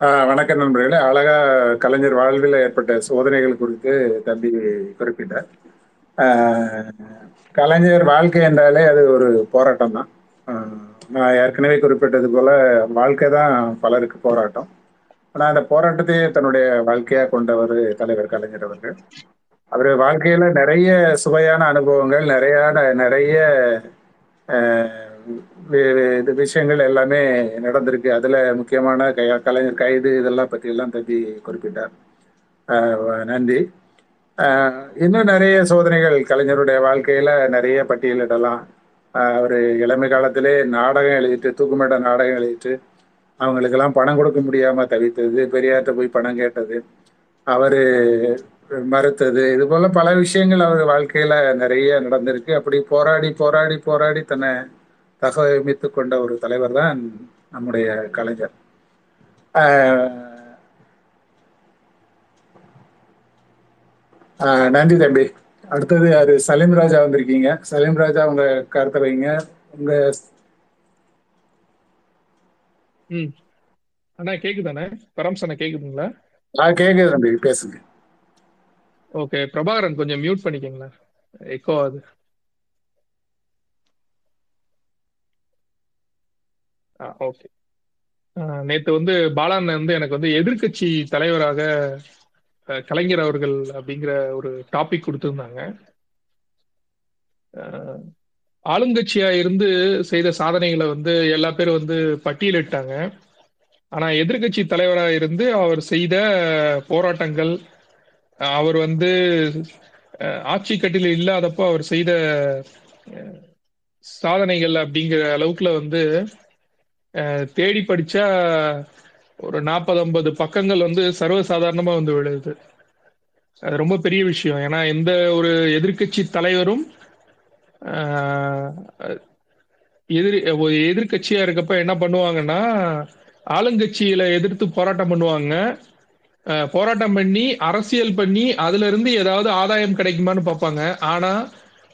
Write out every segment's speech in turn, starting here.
ஆஹ் வணக்கம் நண்பர்களே. அழகா கலைஞர் வாழ்வில் ஏற்பட்ட சோதனைகள் குறித்து தம்பி குறிப்பிட்டார். கலைஞர் வாழ்க்கை என்றாலே அது ஒரு போராட்டம் தான். நான் ஏற்கனவே குறிப்பிட்டது போல வாழ்க்கை தான் பலருக்கு போராட்டம். ஆனால் அந்த போராட்டத்தையே தன்னுடைய வாழ்க்கையாக கொண்டவர் தலைவர் கலைஞர் அவர்கள். அவர் வாழ்க்கையில நிறைய சுவையான அனுபவங்கள் நிறைய நிறைய வேறு இது விஷயங்கள் எல்லாமே நடந்திருக்கு. அதுல முக்கியமான கை கலைஞர் கைது இதெல்லாம் பற்றியெல்லாம் தம்பி குறிப்பிட்டார். ஆஹ் நன்றி. ஆஹ் இன்னும் நிறைய சோதனைகள் கலைஞருடைய வாழ்க்கையில நிறைய பட்டியலிடலாம். ஆஹ் அவர் இளமை காலத்திலே நாடகம் எழுதிட்டு தூக்குமேட நாடகம் எழுதிட்டு அவங்களுக்கெல்லாம் பணம் கொடுக்க முடியாம தவித்தது பெரியார்கிட்ட போய் பணம் கேட்டது அவரு மறுத்தது. இது போல பல விஷயங்கள் அவர் வாழ்க்கையில நிறைய நடந்திருக்கு. அப்படி போராடி போராடி போராடி தன்னை தகவமைத்து கொண்ட ஒரு தலைவர் தான் நம்முடைய கலைஞர். நன்றி தம்பி. அடுத்தது யாரு? சலீம் ராஜா வந்திருக்கீங்க. சலீம் ராஜா உங்க கருத்தை வைங்க. உங்க ம். அண்ணா கேக்குதாண்ணே? பரம்ஸ் அண்ணா கேக்குதுங்களா? ஆஹ் கேக்குது தம்பி. பேசுங்க. ஓகே பிரபாகரன் கொஞ்சம் மியூட் பண்ணிக்கங்களேன். எக்கோ ஆகுது. ஓகே நேத்து வந்து பாலாண்ண வந்து எனக்கு வந்து எதிர்க்கட்சி தலைவராக கலைஞர் அவர்கள் அப்படிங்கிற ஒரு டாபிக் கொடுத்திருந்தாங்க. ஆளுங்கட்சியா இருந்து செய்த சாதனைகளை வந்து எல்லா பேரும் வந்து பட்டியலிட்டாங்க. ஆனா எதிர்க்கட்சி தலைவராக இருந்து அவர் செய்த போராட்டங்கள் அவர் வந்து ஆட்சி கட்டில இல்லாதப்போ அவர் செய்த சாதனைகள் அப்படிங்கிற அளவுக்குல வந்து தேடி படிச்சா ஒரு நாற்பது ஐம்பது பக்கங்கள் வந்து சர்வசாதாரணமா வந்து விழுது. அது ரொம்ப பெரிய விஷயம். ஏன்னா எந்த ஒரு எதிர்க்கட்சி தலைவரும் எதிர் ஒரு இருக்கப்ப என்ன பண்ணுவாங்கன்னா ஆளுங்கட்சியில எதிர்த்து போராட்டம் பண்ணுவாங்க. போராட்டம் பண்ணி அரசியல் பண்ணி அதுல இருந்து ஏதாவது ஆதாயம் கிடைக்குமான்னு பார்ப்பாங்க. ஆனா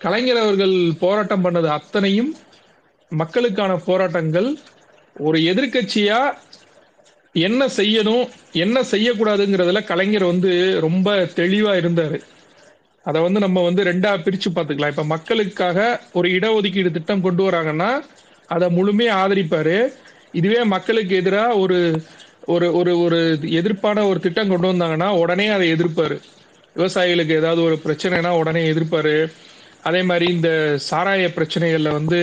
கலைஞர் அவர்கள் போராட்டம் பண்ணது அத்தனையும் மக்களுக்கான போராட்டங்கள் ஒரு எதிர்கட்சியா என்ன செய்யணும் என்ன செய்யக்கூடாதுங்கிறதுல கலைஞர் வந்து ரொம்ப தெளிவா இருந்தாரு. அதை வந்து நம்ம வந்து ரெண்டா பிரிச்சு பார்த்துக்கலாம். இப்ப மக்களுக்காக ஒரு இடஒதுக்கீடு திட்டம் கொண்டு வராங்கன்னா அதை முழுமையா ஆதரிப்பாரு. இதுவே மக்களுக்கு எதிராக ஒரு ஒரு ஒரு ஒரு எதிர்ப்பான ஒரு திட்டம் கொண்டு வந்தாங்கன்னா உடனே அதை எதிர்ப்பாரு. விவசாயிகளுக்கு ஏதாவது ஒரு பிரச்சனைனா உடனே எதிர்ப்பாரு. அதே மாதிரி இந்த சாராய பிரச்சனைகள்ல வந்து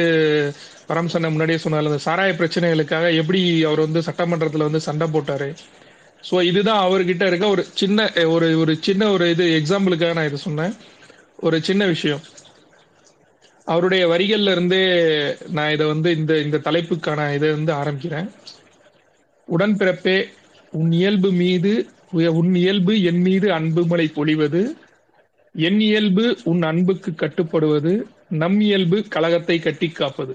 பரம்சனை முன்னாடியே சொன்னார் அந்த சாராய பிரச்சனைகளுக்காக எப்படி அவர் வந்து சட்டமன்றத்துல வந்து சண்டை போட்டாரு. ஸோ இதுதான் அவர்கிட்ட இருக்க ஒரு சின்ன ஒரு ஒரு சின்ன ஒரு இது எக்ஸாம்பிளுக்காக நான் இதை சொன்னேன். ஒரு சின்ன விஷயம். அவருடைய வரிகள்ல இருந்தே நான் இதை வந்து இந்த இந்த தலைப்புக்கான இதை வந்து ஆரம்பிக்கிறேன். உடன்பிறப்பே உன் இயல்பு மீது உன் இயல்பு என் மீது அன்பு மலை பொழிவது. என் இயல்பு உன் அன்புக்கு கட்டுப்படுவது. நம் இயல்பு கழகத்தை கட்டி காப்பது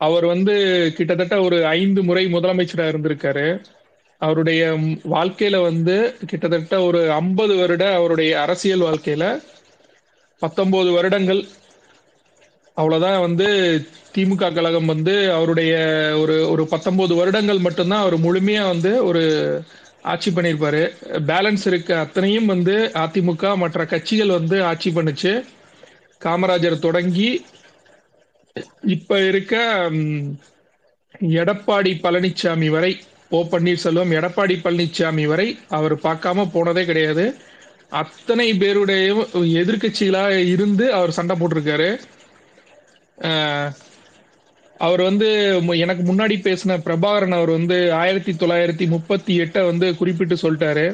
அவர் வந்து கிட்டத்தட்ட ஒரு ஐந்து முறை முதலமைச்சராக இருந்திருக்காரு. அவருடைய வாழ்க்கையில வந்து கிட்டத்தட்ட ஒரு ஐம்பது வருட அவருடைய அரசியல் வாழ்க்கையில பத்தொன்பது வருடங்கள். அவ்வளவுதான் வந்து திமுக கழகம் வந்து அவருடைய ஒரு ஒரு பத்தொன்பது வருடங்கள் மட்டும்தான் அவர் முழுமையா வந்து ஒரு ஆட்சி பண்ணியிருப்பாரு. பேலன்ஸ் இருக்க அத்தனையும் வந்து அதிமுக மற்ற கட்சிகள் வந்து ஆட்சி பண்ணுச்சு. காமராஜர் தொடங்கி இப்ப இருக்க எடப்பாடி பழனிசாமி வரை ஓ பன்னீர்செல்வம் எடப்பாடி பழனிசாமி வரை அவர் பார்க்காம போனதே கிடையாது. அத்தனை பேருடைய எதிர்கட்சிகளாக இருந்து அவர் சண்டை போட்டிருக்காரு. அவர் வந்து எனக்கு முன்னாடி பேசின பிரபாகரன் அவர் வந்து ஆயிரத்தி தொள்ளாயிரத்தி முப்பத்தி எட்டை வந்து குறிப்பிட்டு சொல்லிட்டாரு.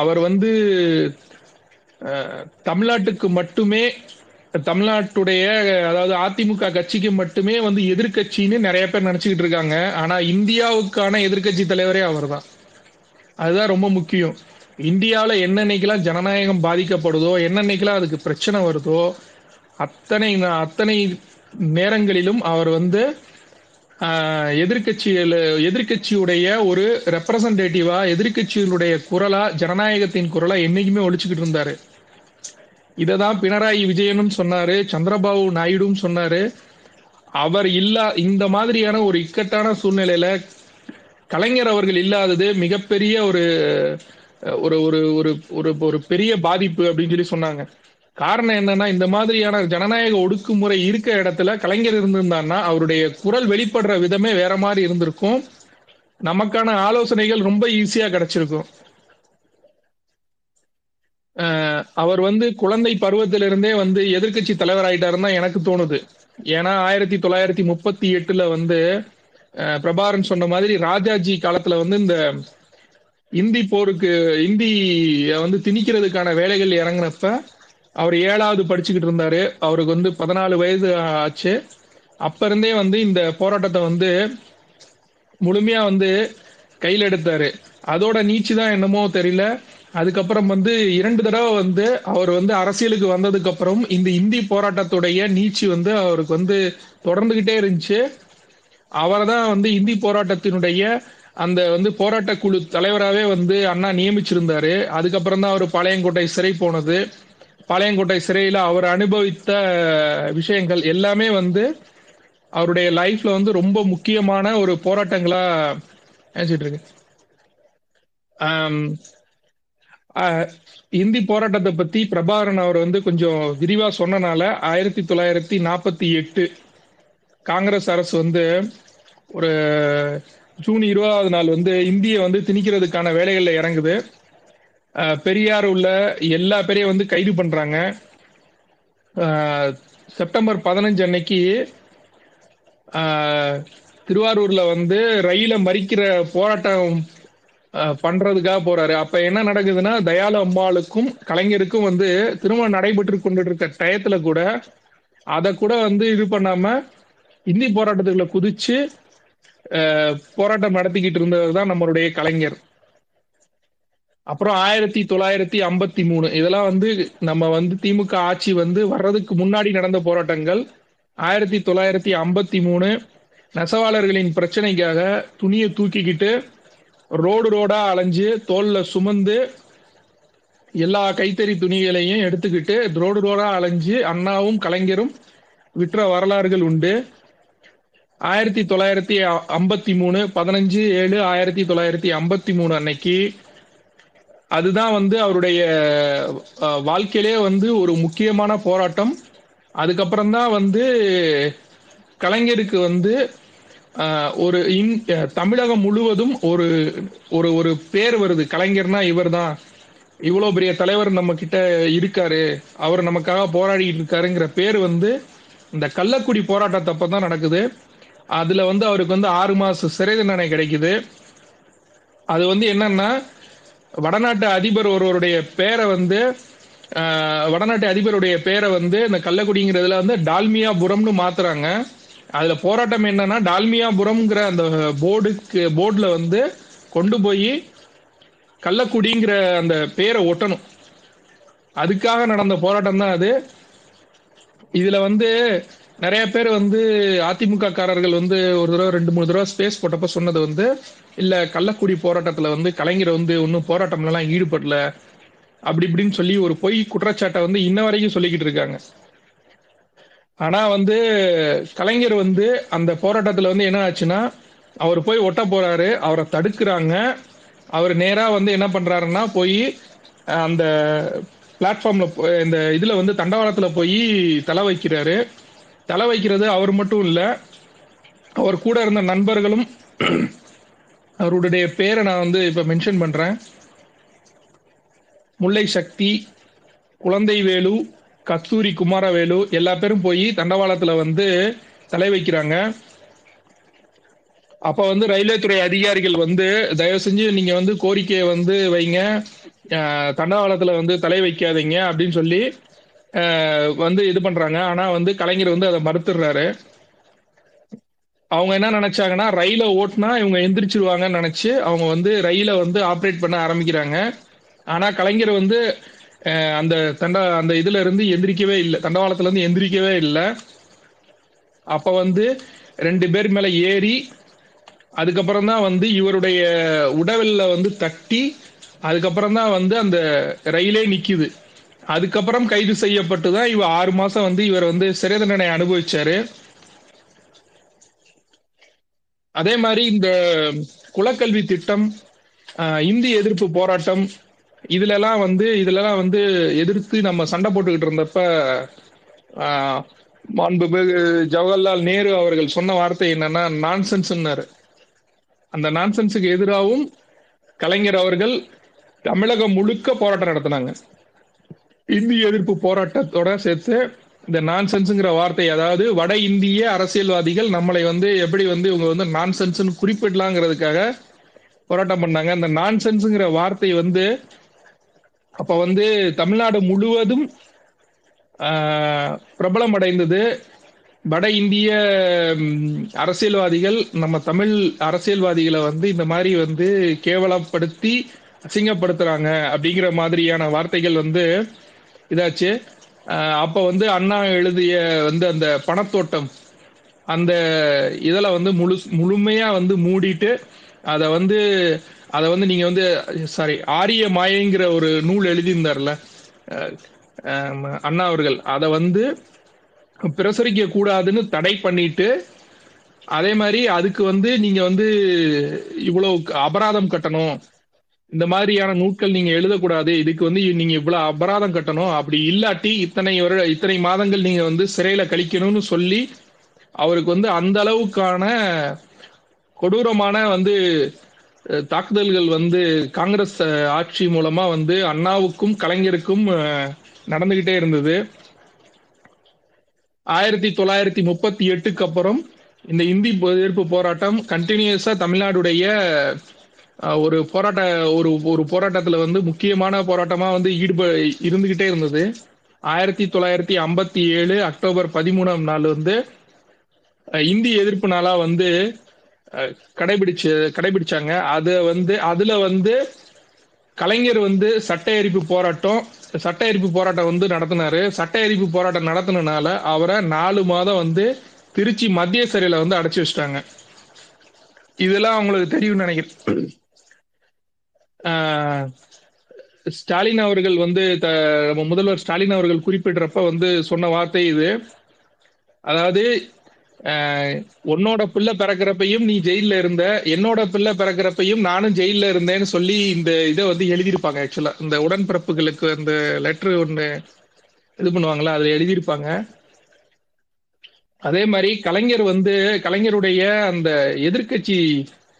அவர் வந்து தமிழ்நாட்டுக்கு மட்டுமே தமிழ்நாட்டுடைய அதாவது அதிமுக கட்சிக்கு மட்டுமே வந்து எதிர்க்கட்சின்னு நிறைய பேர் நினைச்சுக்கிட்டு இருக்காங்க. ஆனா இந்தியாவுக்கான எதிர்க்கட்சி தலைவரே அவர் தான் அதுதான் ரொம்ப முக்கியம். இந்தியாவில் என்னென்னைக்கெல்லாம் ஜனநாயகம் பாதிக்கப்படுதோ என்னென்னைக்கெல்லாம் அதுக்கு பிரச்சனை வருதோ அத்தனை அத்தனை நேரங்களிலும் அவர் வந்து எதிர்கட்சியில் எதிர்கட்சியுடைய எதிர்க்கட்சியுடைய ஒரு ரெப்ரசன்டேட்டிவா எதிர்க்கட்சிகளுடைய குரலா ஜனநாயகத்தின் குரலா என்னைக்குமே ஒழிச்சுக்கிட்டு இருந்தாரு. இதை தான் பினராயி விஜயனும் சொன்னாரு சந்திரபாபு நாயுடும் சொன்னாரு. அவர் இல்லா இந்த மாதிரியான ஒரு இக்கட்டான சூழ்நிலையில கலைஞர் அவர்கள் இல்லாதது மிகப்பெரிய ஒரு ஒரு ஒரு ஒரு ஒரு ஒரு பெரிய பாதிப்பு அப்படின்னு சொல்லி சொன்னாங்க. காரணம் என்னன்னா இந்த மாதிரியான ஜனநாயக ஒடுக்குமுறை இருக்க இடத்துல கலைஞர் இருந்திருந்தான்னா அவருடைய குரல் வெளிப்படுற விதமே வேற மாதிரி இருந்திருக்கும். நமக்கான ஆலோசனைகள் ரொம்ப ஈஸியா கிடைச்சிருக்கும். அவர் வந்து குழந்தை பருவத்திலிருந்தே வந்து எதிர்க்கட்சி தலைவராயிட்டாருன்னு தான் எனக்கு தோணுது. ஏன்னா ஆயிரத்தி தொள்ளாயிரத்தி முப்பத்தி எட்டுல வந்து பிரபாரன் சொன்ன மாதிரி ராஜாஜி காலத்துல வந்து இந்த இந்தி போருக்கு இந்தி வந்து திணிக்கிறதுக்கான வேலைகள் இறங்கினப்ப அவர் ஏழாவது படிச்சுக்கிட்டு இருந்தாரு. அவருக்கு வந்து பதினாலு வயது ஆச்சு. அப்ப இருந்தே வந்து இந்த போராட்டத்தை வந்து முழுமையா வந்து கையில் எடுத்தாரு அதோட நீச்சு தான் என்னமோ தெரியல. அதுக்கப்புறம் வந்து இரண்டு தடவை வந்து அவர் வந்து அரசியலுக்கு வந்ததுக்கு அப்புறம் இந்த இந்தி போராட்டத்துடைய நீச்சி வந்து அவருக்கு வந்து தொடர்ந்துகிட்டே இருந்துச்சு. அவரை தான் வந்து இந்தி போராட்டத்தினுடைய அந்த வந்து போராட்ட குழு தலைவராகவே வந்து அண்ணா நியமிச்சிருந்தாரு. அதுக்கப்புறம் தான் அவர் பாளையங்கோட்டை சிறை போனது. பாளையங்கோட்டை சிறையில் அவர் அனுபவித்த விஷயங்கள் எல்லாமே வந்து அவருடைய லைஃப்ல வந்து ரொம்ப முக்கியமான ஒரு போராட்டங்களா நினைச்சிட்டு இருக்கு இந்தி போராட்டத்தை பத்தி பிரபாகரன் அவர் வந்து கொஞ்சம் விரிவா சொன்னனால ஆயிரத்தி தொள்ளாயிரத்தி நாற்பத்தி எட்டு காங்கிரஸ் அரசு வந்து ஒரு ஜூன் இருபதாவது நாள் வந்து இந்திய வந்து திணிக்கிறதுக்கான வேலைகளில் இறங்குது. பெரியார் உள்ள எல்லா பேரையும் வந்து கைது பண்றாங்க. செப்டம்பர் பதினஞ்சு அன்னைக்கு திருவாரூர்ல வந்து ரயில மறிக்கிற போராட்டம் பண்றதுக்காக போறாரு. அப்ப என்ன நடக்குதுன்னா தயாளு அம்பாளுக்கும் கலைஞருக்கும் வந்து திருமணம் நடைபெற்று கொண்டு இருக்க டயத்துல கூட அதை கூட வந்து இது பண்ணாம இந்தி போராட்டத்துக்குள்ள குதிச்சு போராட்டம் நடத்திக்கிட்டு இருந்தது தான் நம்மளுடைய கலைஞர். அப்புறம் ஆயிரத்தி தொள்ளாயிரத்தி ஐம்பத்தி மூணு. இதெல்லாம் வந்து நம்ம வந்து திமுக ஆட்சி வந்து வர்றதுக்கு முன்னாடி நடந்த போராட்டங்கள். ஆயிரத்தி தொள்ளாயிரத்தி ஐம்பத்தி மூணு நெசவாளர்களின் பிரச்சனைக்காக துணியை தூக்கிக்கிட்டு ரோடு ரோடா அலைஞ்சு தோல்ல சுமந்து எல்லா கைத்தறி துணிகளையும் எடுத்துக்கிட்டு ரோடு ரோடா அலைஞ்சு அண்ணாவும் கலைஞரும் விற்ற வரலாறுகள் உண்டு. ஆயிரத்தி தொள்ளாயிரத்தி ஐம்பத்தி மூணு பதினஞ்சு ஏழு ஆயிரத்தி தொள்ளாயிரத்தி ஐம்பத்தி மூணு அன்னைக்கு அதுதான் வந்து அவருடைய வாழ்க்கையிலே வந்து ஒரு முக்கியமான போராட்டம். அதுக்கப்புறம் தான் வந்து கலைஞருக்கு வந்து ஒரு இன் தமிழகம் முழுவதும் ஒரு ஒரு ஒரு பேர் வருது. கலைஞர்னா இவர் தான் இவ்வளோ பெரிய தலைவர் நம்ம கிட்ட இருக்காரு. அவர் நமக்காக போராடிட்டு இருக்காருங்கிற பேர் வந்து இந்த கள்ளக்குடி போராட்டத்தப்ப தான் நடக்குது. அதுல வந்து அவருக்கு வந்து ஆறு மாச சிறை தண்டனை கிடைக்குது. அது வந்து என்னன்னா வடநாட்டு அதிபர் ஒருவருடைய பேரை வந்து வடநாட்டு அதிபருடைய பேரை வந்து இந்த கள்ளக்குடிங்கிறதுல வந்து டால்மியாபுரம்னு மாத்துறாங்க. அதுல போராட்டம் என்னன்னா டால்மியாபுரம்ங்கிற அந்த போர்டுக்கு போர்டில் வந்து கொண்டு போய் கள்ளக்குடிங்கிற அந்த பேரை ஒட்டணும். அதுக்காக நடந்த போராட்டம் தான் அது. இதுல வந்து நிறைய பேர் வந்து அதிமுக காரர்கள் வந்து ஒரு தடவை ரெண்டு மூணு தடவை ஸ்பேஸ் போட்டப்ப சொன்னது வந்து இல்ல கள்ளக்குடி போராட்டத்துல வந்து கலைஞர் வந்து ஒன்றும் போராட்டம்லாம் ஈடுபடல. அப்படி இப்படின்னு சொல்லி ஒரு பொய் குற்றச்சாட்டை வந்து இன்ன வரைக்கும் சொல்லிக்கிட்டு இருக்காங்க. ஆனா வந்து கலைஞர் வந்து அந்த போராட்டத்துல வந்து என்ன ஆச்சுன்னா அவர் போய் ஒட்ட போறாரு அவரை தடுக்கிறாங்க. அவர் நேரா வந்து என்ன பண்றாருன்னா போய் அந்த பிளாட்ஃபார்ம்ல இந்த இதுல வந்து தண்டவாளத்துல போய் தலை வைக்கிறாரு. தலை வைக்கிறது அவர் மட்டும் இல்ல அவர் கூட இருந்த நண்பர்களும் அவருடைய பேரை நான் வந்து இப்ப மென்ஷன் பண்றேன். முல்லை சக்தி குழந்தை வேலு கஸ்தூரி குமாரவேலு எல்லா பேரும் போய் தண்டவாளத்துல வந்து தலை வைக்கிறாங்க. அப்ப வந்து ரயில்வே துறை அதிகாரிகள் வந்து தயவு செஞ்சு நீங்க வந்து கோரிக்கையை வந்து வைங்க. தண்டவாளத்துல வந்து தலை வைக்காதீங்க அப்படின்னு சொல்லி வந்து இது பண்றாங்க. ஆனா வந்து கலைஞர் வந்து அதை மறுத்துடுறாரு. அவங்க என்ன நினைச்சாங்கன்னா ரயில ஓட்டுனா இவங்க எந்திரிச்சிருவாங்கன்னு நினைச்சு அவங்க வந்து ரயில வந்து ஆப்ரேட் பண்ண ஆரம்பிக்கிறாங்க. ஆனா கலைஞர் வந்து அந்த தண்ட அந்த இதுல இருந்து எந்திரிக்கவே இல்லை. தண்டவாளத்துல இருந்து எந்திரிக்கவே இல்லை. அப்ப வந்து ரெண்டு பேர் மேல ஏறி அதுக்கப்புறம் தான் வந்து இவருடைய உடவில்ல வந்து தட்டி அதுக்கப்புறம் தான் வந்து அந்த ரயிலே நிக்குது. அதுக்கப்புறம் கைது செய்யப்பட்டு தான் இவர் ஆறு மாசம் வந்து இவர் வந்து சிறை தண்டனை அனுபவிச்சாரு. அதே மாதிரி இந்த குலக்கல்வி திட்டம் இந்தி எதிர்ப்பு போராட்டம் இதுல எல்லாம் வந்து இதுல எல்லாம் வந்து எதிர்த்து நம்ம சண்டை போட்டுக்கிட்டு இருந்தப்ப ஆஹ், மாண்புமிகு ஜவஹர்லால் நேரு அவர்கள் சொன்ன வார்த்தை என்னன்னா நான்சென்ஸ்னாரு அந்த நான்சென்ஸுக்கு எதிராகவும் கலைஞர் அவர்கள் தமிழகம் முழுக்க போராட்டம் நடத்தினாங்க. இந்தி எதிர்ப்பு போராட்டத்தோட சேர்த்து இந்த நான்சென்ஸுங்கிற வார்த்தை அதாவது வட இந்திய அரசியல்வாதிகள் நம்மளை வந்து எப்படி வந்து இவங்க வந்து நான்சென்ஸ்னு குறிப்பிடலாங்கிறதுக்காக போராட்டம் பண்ணாங்க. அந்த நான்சென்ஸுங்கிற வார்த்தை வந்து அப்ப வந்து தமிழ்நாடு முழுவதும் பிரபலம் அடைந்தது வட இந்திய அரசியல்வாதிகள் நம்ம தமிழ் அரசியல்வாதிகளை வந்து இந்த மாதிரி வந்து கேவலப்படுத்தி அசிங்கப்படுத்துறாங்க அப்படிங்கிற மாதிரியான வார்த்தைகள் வந்து இதாச்சு. அப்போ அப்ப வந்து அண்ணா எழுதிய வந்து அந்த பணத்தோட்டம் அந்த இதில் வந்து முழு முழுமையா வந்து மூடிட்டு அதை வந்து அதை வந்து நீங்க வந்து சாரி ஆரிய மாயங்கிற ஒரு நூல் எழுதியிருந்தார்ல அண்ணா அவர்கள். அதை வந்து பிரசரிக்க கூடாதுன்னு தடை பண்ணிட்டு அதே மாதிரி அதுக்கு வந்து நீங்க வந்து இவ்வளவு அபராதம் கட்டணும். இந்த மாதிரியான நூட்கள் நீங்க எழுதக்கூடாது. இதுக்கு வந்து நீங்க இவ்வளவு அபராதம் கட்டணும். அப்படி இல்லாட்டி இத்தனை வருட இத்தனை மாதங்கள் நீங்க வந்து சிறையில கழிக்கணும்னு சொல்லி அவருக்கு வந்து அந்த அளவுக்கான கொடூரமான வந்து தாக்குதல்கள் வந்து காங்கிரஸ் ஆட்சி மூலமா வந்து அண்ணாவுக்கும் கலைஞருக்கும் நடந்துகிட்டே இருந்தது. ஆயிரத்தி தொள்ளாயிரத்தி முப்பத்தி எட்டுக்கு அப்புறம் இந்த இந்தி எதிர்ப்பு போராட்டம் கண்டினியூஸா தமிழ்நாடுடைய ஒரு போராட்ட ஒரு ஒரு போராட்டத்துல வந்து முக்கியமான போராட்டமா வந்து ஈடுப இருந்துகிட்டே இருந்தது. ஆயிரத்தி தொள்ளாயிரத்தி ஐம்பத்தி ஏழு அக்டோபர் பதிமூணாம் நாள் வந்து இந்தி எதிர்ப்பு நாளா வந்து கடைபிடிச்சு கடைபிடிச்சாங்க. அது வந்து அதுல வந்து கலைஞர் வந்து சட்ட எரிப்பு போராட்டம் சட்ட எரிப்பு போராட்டம் வந்து நடத்தினாரு. சட்ட எரிப்பு போராட்டம் நடத்தினால அவரை நாலு மாதம் வந்து திருச்சி மத்திய சிறையில வந்து அடைச்சி வச்சிட்டாங்க. இதெல்லாம் அவங்களுக்கு தெரியும்னு நினைக்கிறேன். ஸ்டாலின் அவர்கள் வந்து த- நம்ம முதல்வர் ஸ்டாலின் அவர்கள் குறிப்பிடுறப்ப வந்து சொன்ன வார்த்தை இது. அதாவது உன்னோட பிள்ளை பிறக்கிறப்பையும் நீ ஜெயில இருந்த என்னோட பிள்ளை பிறக்கிறப்பையும் நானும் ஜெயில இருந்தேன்னு சொல்லி இந்த இதை வந்து எழுதியிருப்பாங்க ஆக்சுவலா இந்த உடன்பிறப்புகளுக்கு அந்த லெட்டர் ஒன்று இது பண்ணுவாங்களா அதுல எழுதியிருப்பாங்க. அதே மாதிரி கலைஞர் வந்து கலைஞருடைய அந்த எதிர்க்கட்சி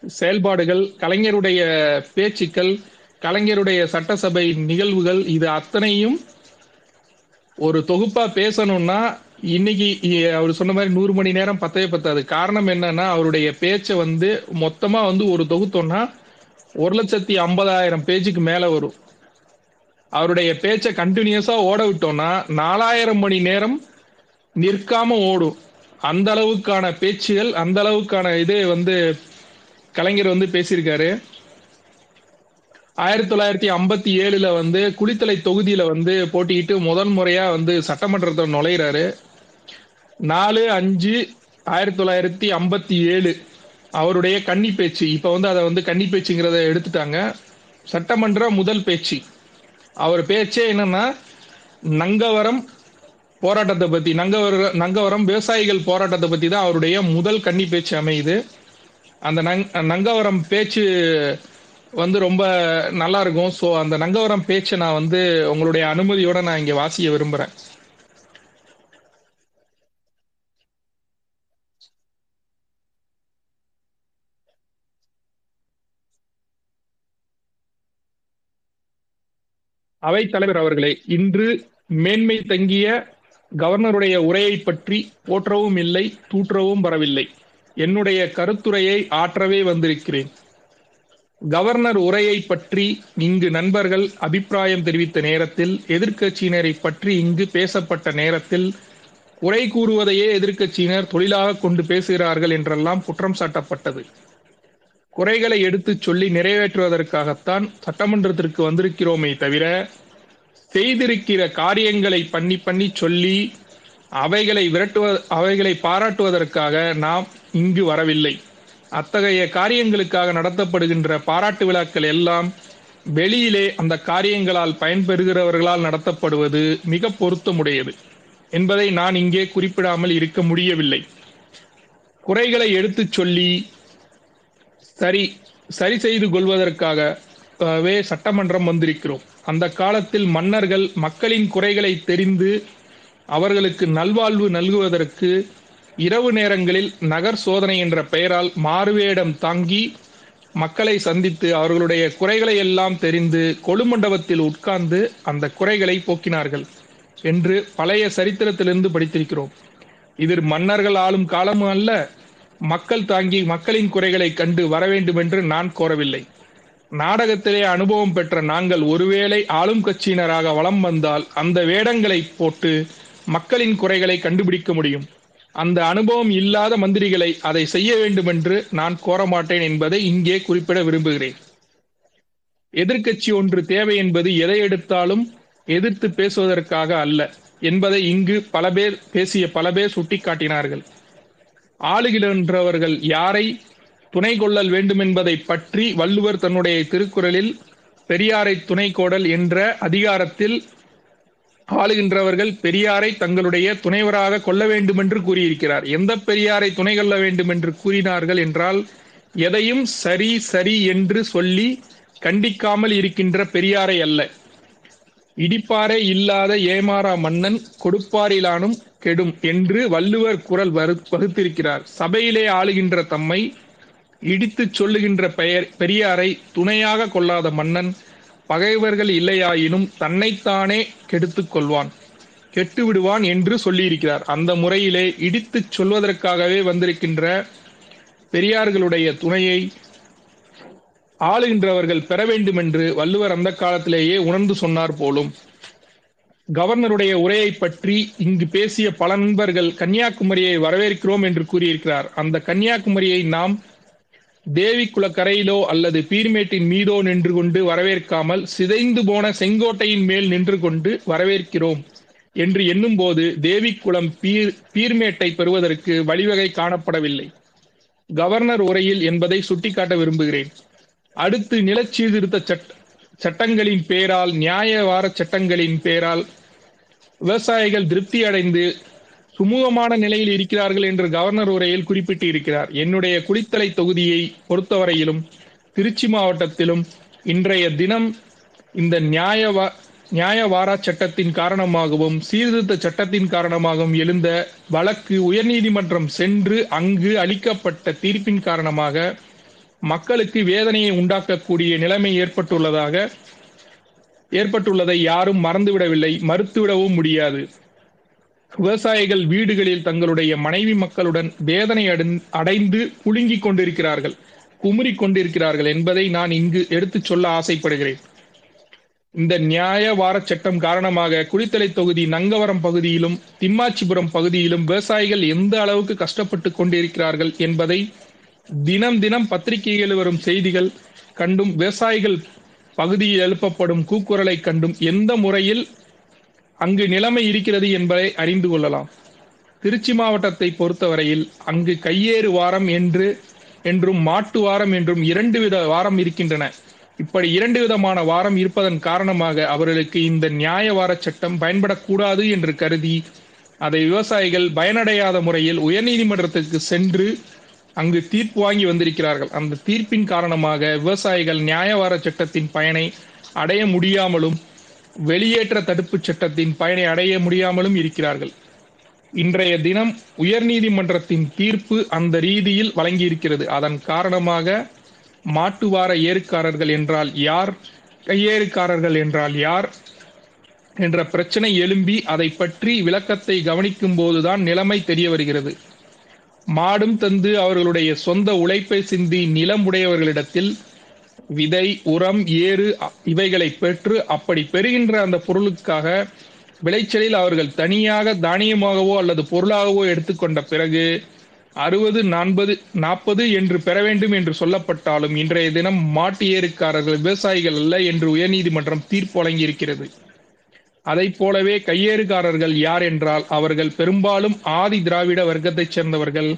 செயல்பாடுகள் கலைஞருடைய பேச்சுக்கள் கலைஞருடைய சட்டசபை நிகழ்வுகள் இது அத்தனையும் ஒரு தொகுப்பா பேசணும்னா இன்னைக்கு அவர் சொன்ன மாதிரி நூறு மணி நேரம் பத்தவே பத்தாது. காரணம் என்னன்னா அவருடைய பேச்சை வந்து மொத்தமா வந்து ஒரு தொகுத்தோம்னா ஒரு லட்சத்தி ஐம்பதாயிரம் பேஜுக்கு மேல வரும். அவருடைய பேச்சை கண்டினியூஸா ஓட விட்டோம்னா நாலாயிரம் மணி நேரம் நிற்காம ஓடும். அந்த அளவுக்கான பேச்சுகள் அந்த அளவுக்கான இது வந்து கலைஞர் வந்து பேசியிருக்காரு. ஆயிரத்தி தொள்ளாயிரத்தி ஐம்பத்தி ஏழுல வந்து குளித்தலை தொகுதியில வந்து போட்டியிட்டு முதன் முறையா வந்து சட்டமன்றத்தை நுழையிறாரு. நாலு அஞ்சு ஆயிரத்தி தொள்ளாயிரத்தி ஐம்பத்தி ஏழு. அவருடைய கன்னி பேச்சு. இப்ப வந்து அதை வந்து கன்னி பேச்சுங்கிறத எடுத்துட்டாங்க. சட்டமன்ற முதல் பேச்சு. அவர் பேச்சே என்னன்னா நங்கவரம் போராட்டத்தை பத்தி. நங்கவர நங்கவரம் விவசாயிகள் போராட்டத்தை பத்தி தான் அவருடைய முதல் கன்னி பேச்சு அமையுது. அந்த நங் நங்கவரம் பேச்சு வந்து ரொம்ப நல்லா இருக்கும். ஸோ அந்த நங்கவரம் பேச்சை நான் வந்து உங்களுடைய அனுமதியோட நான் இங்கே வாசிக்க விரும்புறேன். அவை தலைவர் அவர்களே இன்று மேன்மை தங்கிய கவர்னருடைய உரையை பற்றி போற்றவும் இல்லை தூற்றவும் வரவில்லை. என்னுடைய கருத்துரையை ஆற்றவே வந்திருக்கிறேன். கவர்னர் உரையை பற்றி இங்கு நண்பர்கள் அபிப்பிராயம் தெரிவித்த நேரத்தில் எதிர்க்கட்சியினரை பற்றி இங்கு பேசப்பட்ட நேரத்தில் குறை கூறுவதையே எதிர்க்கட்சியினர் தொழிலாக கொண்டு பேசுகிறார்கள் என்றெல்லாம் குற்றம் சாட்டப்பட்டது. குறைகளை எடுத்துச் சொல்லி நிறைவேற்றுவதற்காகத்தான் சட்டமன்றத்திற்கு வந்திருக்கிறோமே தவிர செய்திருக்கிற காரியங்களை பண்ணி பண்ணி சொல்லி அவைகளை விரட்டுவ அவைகளை பாராட்டுவதற்காக நாம் இங்கு வரவில்லை. அத்தகைய காரியங்களுக்காக நடத்தப்படுகின்ற பாராட்டு விழாக்கள் எல்லாம் வெளியிலே அந்த காரியங்களால் பயன்பெறுகிறவர்களால் நடத்தப்படுவது மிக பொருத்தமுடையது என்பதை நான் இங்கே குறிப்பிடாமல் இருக்க முடியவில்லை. குறைகளை எடுத்துச் சொல்லி சரி சரி செய்து கொள்வதற்காகவே சட்டமன்றம் வந்திருக்கிறோம். அந்த காலத்தில் மன்னர்கள் மக்களின் குறைகளை தெரிந்து அவர்களுக்கு நல்வாழ்வு நல்குவதற்கு இரவு நேரங்களில் நகர் சோதனை என்ற பெயரால் மாறுவேடம் தாங்கி மக்களை சந்தித்து அவர்களுடைய குறைகளை எல்லாம் தெரிந்து கொழுமண்டபத்தில் உட்கார்ந்து அந்த குறைகளை போக்கினார்கள் என்று பழைய சரித்திரத்திலிருந்து படித்திருக்கிறோம். இதில் மன்னர்கள் ஆளும் காலமும் அல்ல மக்கள் தாங்கி மக்களின் குறைகளை கண்டு வர வேண்டும் என்று நான் கோரவில்லை. நாடகத்திலே அனுபவம் பெற்ற நாங்கள் ஒருவேளை ஆளும் கட்சியினராக வலம் வந்தால் அந்த வேடங்களை போட்டு மக்களின் குறைகளை கண்டுபிடிக்க முடியும். அந்த அனுபவம் இல்லாத மந்திரிகளை அதை செய்ய வேண்டும் என்று நான் கோர மாட்டேன் என்பதை இங்கே குறிப்பிட விரும்புகிறேன். எதிர்க்கட்சி ஒன்று தேவை என்பது எதை எடுத்தாலும் எதிர்த்து பேசுவதற்காக அல்ல என்பதை இங்கு பல பேர் பேசிய பல பேர் சுட்டிக்காட்டினார்கள். ஆளுகின்றவர்கள் யாரை துணை கொள்ளல் வேண்டும் என்பதை பற்றி வள்ளுவர் தன்னுடைய திருக்குறளில் பெரியாரை துணை கோடல் என்ற அதிகாரத்தில் ஆளுகின்றவர்கள் பெரியாரை தங்களுடைய துணைவராக கொள்ள வேண்டும் என்று கூறியிருக்கிறார். எந்த பெரியாரை துணை கொள்ள வேண்டும் என்று கூறினார்கள் என்றால் எதையும் சரி சரி என்று சொல்லி கண்டிக்காமல் இருக்கின்ற பெரியாரை அல்ல. இடிப்பாரே இல்லாத ஏமாறா மன்னன் கொடுப்பாரிலானும் கெடும் என்று வள்ளுவர் குரல் வகுத்திருக்கிறார். சபையிலே ஆளுகின்ற தம்மை இடித்து சொல்லுகின்ற பெயர் பெரியாரை துணையாக கொள்ளாத மன்னன் பகைவர்கள் இல்லையாயினும் தன்னைத்தானே கெடுத்து கொள்வான் கெட்டு விடுவான் என்று சொல்லியிருக்கிறார். அந்த முறையிலே இடித்துச் சொல்வதற்காகவே வந்திருக்கின்ற பெரியார்களுடைய துணையை ஆளுகின்றவர்கள் பெற வேண்டும் என்று வள்ளுவர் அந்த காலத்திலேயே உணர்ந்து சொன்னார் போலும். கவர்னருடைய உரையை பற்றி இங்கு பேசிய பல நண்பர்கள் கன்னியாகுமரியை வரவேற்கிறோம் என்று கூறியிருக்கிறார். அந்த கன்னியாகுமரியை நாம் தேவி குளக்கரையிலோ அல்லது பீர்மேட்டின் மீதோ நின்று கொண்டு வரவேற்காமல் சிதைந்து போன செங்கோட்டையின் மேல் நின்று கொண்டு வரவேற்கிறோம் என்று எண்ணும்போது தேவிக்குளம் பீர் பீர்மேட்டை பெறுவதற்கு வழிவகை காணப்படவில்லை. கவர்னர் உரையில் என்பதை சுட்டிக்காட்ட விரும்புகிறேன். அடுத்து நிலச்சீர்திருத்த சட்ட சட்டங்களின் பேரால் நியாய வார சட்டங்களின் பேரால் விவசாயிகள் திருப்தி அடைந்து சுமூகமான நிலையில் இருக்கிறார்கள் என்று கவர்னர் உரையில் குறிப்பிட்டு இருக்கிறார் என்னுடைய குளித்தலை தொகுதியை பொறுத்தவரையிலும் திருச்சி மாவட்டத்திலும் இன்றைய தினம் இந்த நியாய நியாய வாரா சட்டத்தின் காரணமாகவும் சீர்திருத்த சட்டத்தின் காரணமாகவும் எழுந்த வழக்கு உயர்நீதிமன்றம் சென்று அங்கு அளிக்கப்பட்ட தீர்ப்பின் காரணமாக மக்களுக்கு வேதனையை உண்டாக்கக்கூடிய நிலைமை ஏற்பட்டுள்ளதாக ஏற்பட்டுள்ளதை யாரும் மறந்துவிடவில்லை மறுத்துவிடவும் முடியாது. விவசாயிகள் வீடுகளில் தங்களுடைய மனைவி மக்களுடன் வேதனை அடைந்து குலுங்கிக் கொண்டிருக்கிறார்கள் குமுறி கொண்டிருக்கிறார்கள் என்பதை நான் இங்கு எடுத்துச் சொல்ல ஆசைப்படுகிறேன். இந்த நியாய வார சட்டம் காரணமாக குளித்தலை தொகுதி நங்கவரம் பகுதியிலும் திம்மாச்சிபுரம் பகுதியிலும் விவசாயிகள் எந்த அளவுக்கு கஷ்டப்பட்டு கொண்டிருக்கிறார்கள் என்பதை தினம் தினம் பத்திரிகைகளில் வரும் செய்திகள் கண்டும் விவசாயிகள் பகுதியில் எழுப்பப்படும் கூக்குரலை கண்டும் எந்த முறையில் அங்கு நிலைமை இருக்கிறது என்பதை அறிந்து கொள்ளலாம். திருச்சி மாவட்டத்தை பொறுத்தவரையில் அங்கு கையேறு வாரம் என்று என்றும் மாட்டு வாரம் என்றும் இரண்டு வித வாரம் இருக்கின்றன. இப்படி இரண்டு விதமான வாரம் இருப்பதன் காரணமாக அவர்களுக்கு இந்த நியாய வார சட்டம் பயன்படக்கூடாது என்று கருதி அதை விவசாயிகள் பயனடையாத முறையில் உயர்நீதிமன்றத்திற்கு சென்று அங்கு தீர்ப்பு வாங்கி வந்திருக்கிறார்கள். அந்த தீர்ப்பின் காரணமாக விவசாயிகள் நியாயவார சட்டத்தின் பயனை அடைய முடியாமலும் வெளியேற்ற தடுப்பு சட்டத்தின் பயனை அடைய முடியாமலும் இருக்கிறார்கள். இன்றைய தினம் உயர்நீதிமன்றத்தின் தீர்ப்பு அந்த ரீதியில் வழங்கியிருக்கிறது. அதன் காரணமாக மாட்டுவார ஏறுக்காரர்கள் என்றால் யார் கையேறுக்காரர்கள் என்றால் யார் என்ற பிரச்சனை எழும்பி அதை பற்றி விளக்கத்தை கவனிக்கும் போதுதான் நிலைமை தெரிய வருகிறது. மாடும் தந்து அவர்களுடைய சொந்த உழைப்பை சிந்தி நிலம் உடையவர்களிடத்தில் விதை உரம் ஏறு இவைகளை பெற்று அப்படி பெறுகின்ற அந்த பொருளுக்காக விளைச்சலில் அவர்கள் தனியாக தானியமாகவோ அல்லது பொருளாகவோ எடுத்துக்கொண்ட பிறகு அறுபது நாற்பது நாற்பது என்று பெற வேண்டும் என்று சொல்லப்பட்டாலும் இன்றைய தினம் மாட்டு ஏறுக்காரர்கள் விவசாயிகள் அல்ல என்று உயர்நீதிமன்றம் தீர்ப்பு வழங்கியிருக்கிறது. அதை போலவே கையேறுகாரர்கள் யார் என்றால் அவர்கள் பெரும்பாலும் ஆதி திராவிட வர்க்கத்தைச் சேர்ந்தவர்கள்.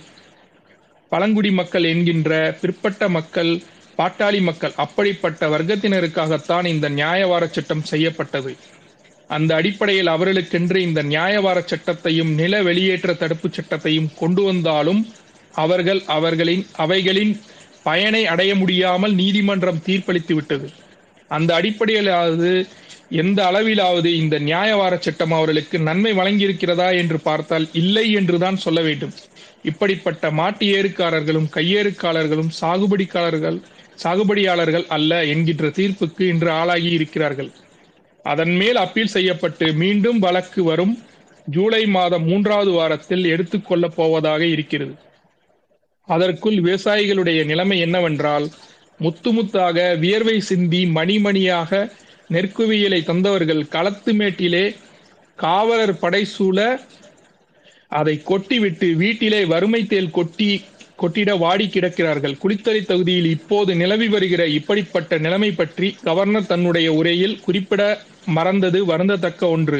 பழங்குடி மக்கள் என்கின்ற பிற்பட்ட மக்கள் பாட்டாளி மக்கள் அப்படிப்பட்ட வர்க்கத்தினருக்காகத்தான் இந்த நியாயவார சட்டம் செய்யப்பட்டது. அந்த அடிப்படையில் அவர்களுக்கென்று இந்த நியாயவார சட்டத்தையும் நில வெளியேற்ற தடுப்பு சட்டத்தையும் கொண்டு வந்தாலும் அவர்கள் அவர்களின் அவைகளின் பயனை அடைய முடியாமல் நீதிமன்றம் தீர்ப்பளித்து விட்டது அந்த அடிப்படையிலாவது எந்த அளவிலாவது இந்த நியாயவார சட்டம் அவர்களுக்கு நன்மை வழங்கியிருக்கிறதா என்று பார்த்தால் இல்லை என்றுதான் சொல்ல வேண்டும். இப்படிப்பட்ட மாட்டு ஏறுக்காரர்களும் கையேறுக்காரர்களும் சாகுபடிக்காரர்கள் சாகுபடியாளர்கள் அல்ல என்கின்ற தீர்ப்புக்கு இன்று ஆளாகி இருக்கிறார்கள். அதன் மேல் அப்பீல் செய்யப்பட்டு மீண்டும் வழக்கு வரும் ஜூலை மாதம் மூன்றாவது வாரத்தில் எடுத்துக்கொள்ளப் போவதாக இருக்கிறது. அதற்குள் விவசாயிகளுடைய நிலைமை என்னவென்றால் முத்து முத்தாக வியர்வை சிந்தி மணிமணியாக நெற்குவியலை தந்தவர்கள் களத்து மேட்டிலே காவலர் படைசூழ அதை கொட்டிவிட்டு வீட்டிலே வறுமை தேல் கொட்டி கொட்டிட வாடி கிடக்கிறார்கள். குளித்தலை தொகுதியில் இப்போது நிலவி வருகிற இப்படிப்பட்ட நிலைமை பற்றி கவர்னர் தன்னுடைய உரையில் குறிப்பிட மறந்தது வருந்தத்தக்க ஒன்று.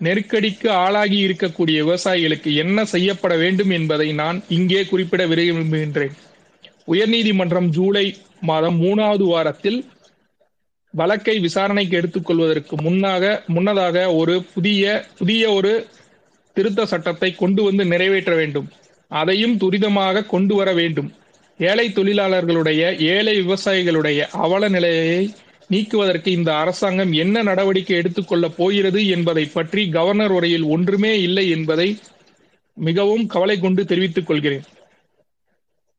நெருக்கடிக்கு ஆளாகி இருக்கக்கூடிய விவசாயிகளுக்கு என்ன செய்யப்பட வேண்டும் என்பதை நான் இங்கே குறிப்பிட விரும்புகின்றேன். உயர்நீதிமன்றம் ஜூலை மாதம் மூணாவது வாரத்தில் வழக்கை விசாரணைக்கு எடுத்துக்கொள்வதற்கு முன்னாக முன்னதாக ஒரு புதிய புதிய ஒரு திருத்த சட்டத்தை கொண்டு வந்து நிறைவேற்ற வேண்டும். அதையும் துரிதமாக கொண்டு வர வேண்டும். ஏழை தொழிலாளர்களுடைய ஏழை விவசாயிகளுடைய அவல நிலையை நீக்குவதற்கு இந்த அரசாங்கம் என்ன நடவடிக்கை எடுத்துக்கொள்ளப் போகிறது என்பதை பற்றி கவர்னர் உரையில் ஒன்றுமே இல்லை என்பதை மிகவும் கவலை கொண்டு தெரிவித்துக் கொள்கிறேன்.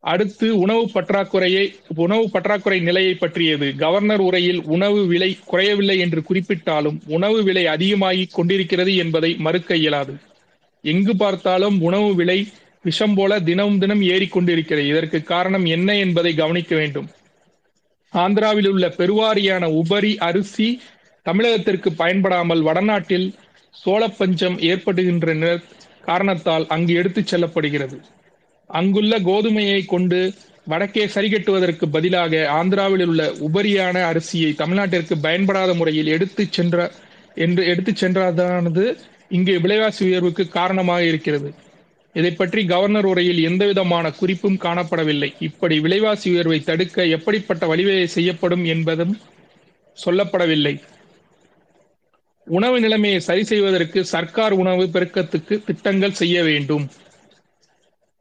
அடுத்து உணவு பற்றாக்குறையை உணவு பற்றாக்குறை நிலையை பற்றியது. கவர்னர் உரையில் உணவு விலை குறையவில்லை என்று குறிப்பிட்டாலும் உணவு விலை அதிகமாகி கொண்டிருக்கிறது என்பதை மறுக்க இயலாது. எங்கு பார்த்தாலும் உணவு விலை விஷம் போல தினம் தினம் ஏறிக்கொண்டிருக்கிறது இதற்கு காரணம் என்ன என்பதை கவனிக்க வேண்டும். ஆந்திராவில் உள்ள பெருவாரியான உபரி அரிசி தமிழகத்திற்கு பயன்படாமல் வடநாட்டில் சோளப்பஞ்சம் ஏற்படுகின்ற காரணத்தால் அங்கு எடுத்துச் செல்லப்படுகிறது. அங்குள்ள கோதுமையை கொண்டு வடக்கே சரிகட்டுவதற்கு பதிலாக ஆந்திராவில் உள்ள உபரியான அரிசியை தமிழ்நாட்டிற்கு பயன்படாத முறையில் எடுத்து சென்ற என்று எடுத்து சென்றதானது இங்கு விலைவாசி உயர்வுக்கு காரணமாக இருக்கிறது. இதை பற்றி கவர்னர் உரையில் எந்தவிதமான குறிப்பும் காணப்படவில்லை. இப்படி விலைவாசி உயர்வை தடுக்க எப்படிப்பட்ட வழிவகை செய்யப்படும் என்பதும் சொல்லப்படவில்லை. உணவு நிலைமையை சரி செய்வதற்கு சர்க்கார் உணவு பெருக்கத்துக்கு திட்டங்கள் செய்ய வேண்டும்.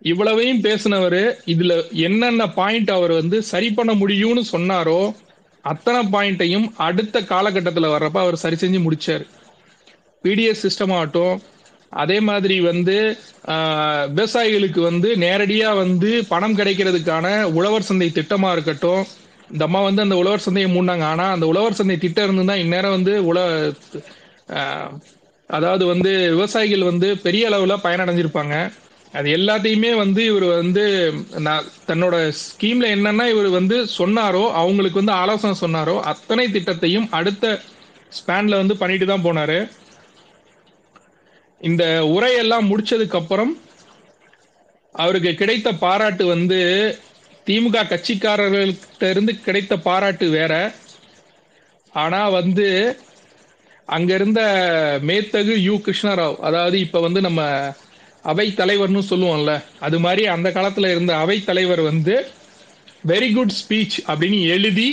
இவ்வளவையும் பேசினவர் இதுல என்னென்ன பாயிண்ட் அவர் வந்து சரி பண்ண முடியும்னு சொன்னாரோ அத்தனை பாயிண்ட்டையும் அடுத்த காலகட்டத்தில் வர்றப்ப அவர் சரி செஞ்சு முடிச்சார். பிடிஎஸ் சிஸ்டம் ஆகட்டும் அதே மாதிரி வந்து விவசாயிகளுக்கு வந்து நேரடியாக வந்து பணம் கிடைக்கிறதுக்கான உழவர் சந்தை திட்டமாக இருக்கட்டும் இந்த அம்மா வந்து அந்த உழவர் சந்தையை மூடினாங்க. ஆனால் அந்த உழவர் சந்தை திட்டம் இருந்துதான் இந்நேரம் வந்து உழ அதாவது வந்து விவசாயிகள் வந்து பெரிய அளவில் பயனடைஞ்சிருப்பாங்க. அது எல்லாத்தையுமே வந்து இவர் வந்து நான் தன்னோட ஸ்கீம்ல என்னன்னா இவர் வந்து சொன்னாரோ அவங்களுக்கு வந்து ஆலோசனை சொன்னாரோ அத்தனை திட்டத்தையும் அடுத்த ஸ்பேன்ல வந்து பண்ணிட்டு தான் போனாரு. இந்த உரையெல்லாம் முடிச்சதுக்கு அப்புறம் அவருக்கு கிடைத்த பாராட்டு வந்து திமுக கட்சிக்காரர்கள்ட்ட இருந்து கிடைத்த பாராட்டு வேற. ஆனா வந்து அங்க இருந்த மேத்தகு யு கிருஷ்ணராவ் அதாவது இப்ப வந்து நம்ம அவை தலைவர்னு சொல்லுவோம்ல அது மாதிரி அந்த காலத்துல இருந்த அவை தலைவர் வந்து வெரி குட் ஸ்பீச் அப்படின்னு எழுதி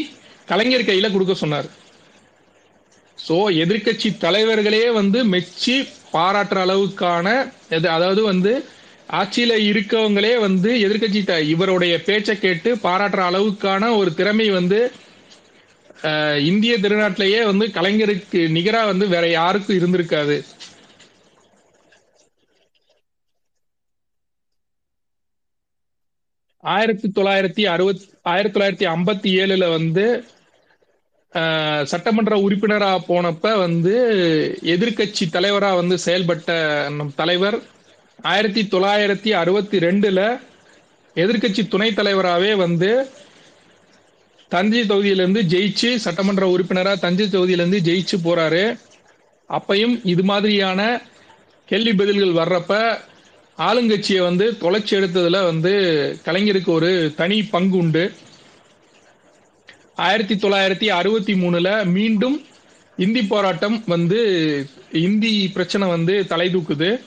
கலைஞர் கையில கொடுக்க சொன்னார். சோ எதிர்கட்சி தலைவர்களே வந்து மெச்சி பாராட்டுற அளவுக்கான அதாவது வந்து ஆட்சியில இருக்கவங்களே வந்து எதிர்கட்சி இவருடைய பேச்சை கேட்டு பாராட்டுற அளவுக்கான ஒரு திறமை வந்து இந்திய திருநாட்டிலேயே வந்து கலைஞருக்கு நிகரா வந்து வேற யாருக்கும் இருந்திருக்காது. ஆயிரத்தி தொள்ளாயிரத்தி அறுபத் ஆயிரத்தி தொள்ளாயிரத்தி ஐம்பத்தி ஏழுல வந்து சட்டமன்ற உறுப்பினராக போனப்ப வந்து எதிர்கட்சி தலைவராக வந்து செயல்பட்ட நம் தலைவர் ஆயிரத்தி தொள்ளாயிரத்தி அறுபத்தி ரெண்டுல எதிர்கட்சி துணைத் தலைவராகவே வந்து தஞ்சை தொகுதியிலேருந்து ஜெயிச்சு சட்டமன்ற உறுப்பினராக தஞ்சை தொகுதியிலேருந்து ஜெயிச்சு போறாரு. அப்பையும் இது மாதிரியான கேள்வி பதில்கள் வர்றப்ப ஆளுங்கட்சியை வந்து தொலைச்சி எடுத்ததுல வந்து கலைஞருக்கு ஒரு தனி பங்கு உண்டு. ஆயிரத்தி தொள்ளாயிரத்தி அறுபத்தி மூணுல மீண்டும் இந்தி போராட்டம் வந்து இந்தி பிரச்சனை வந்து தலை தூக்குது.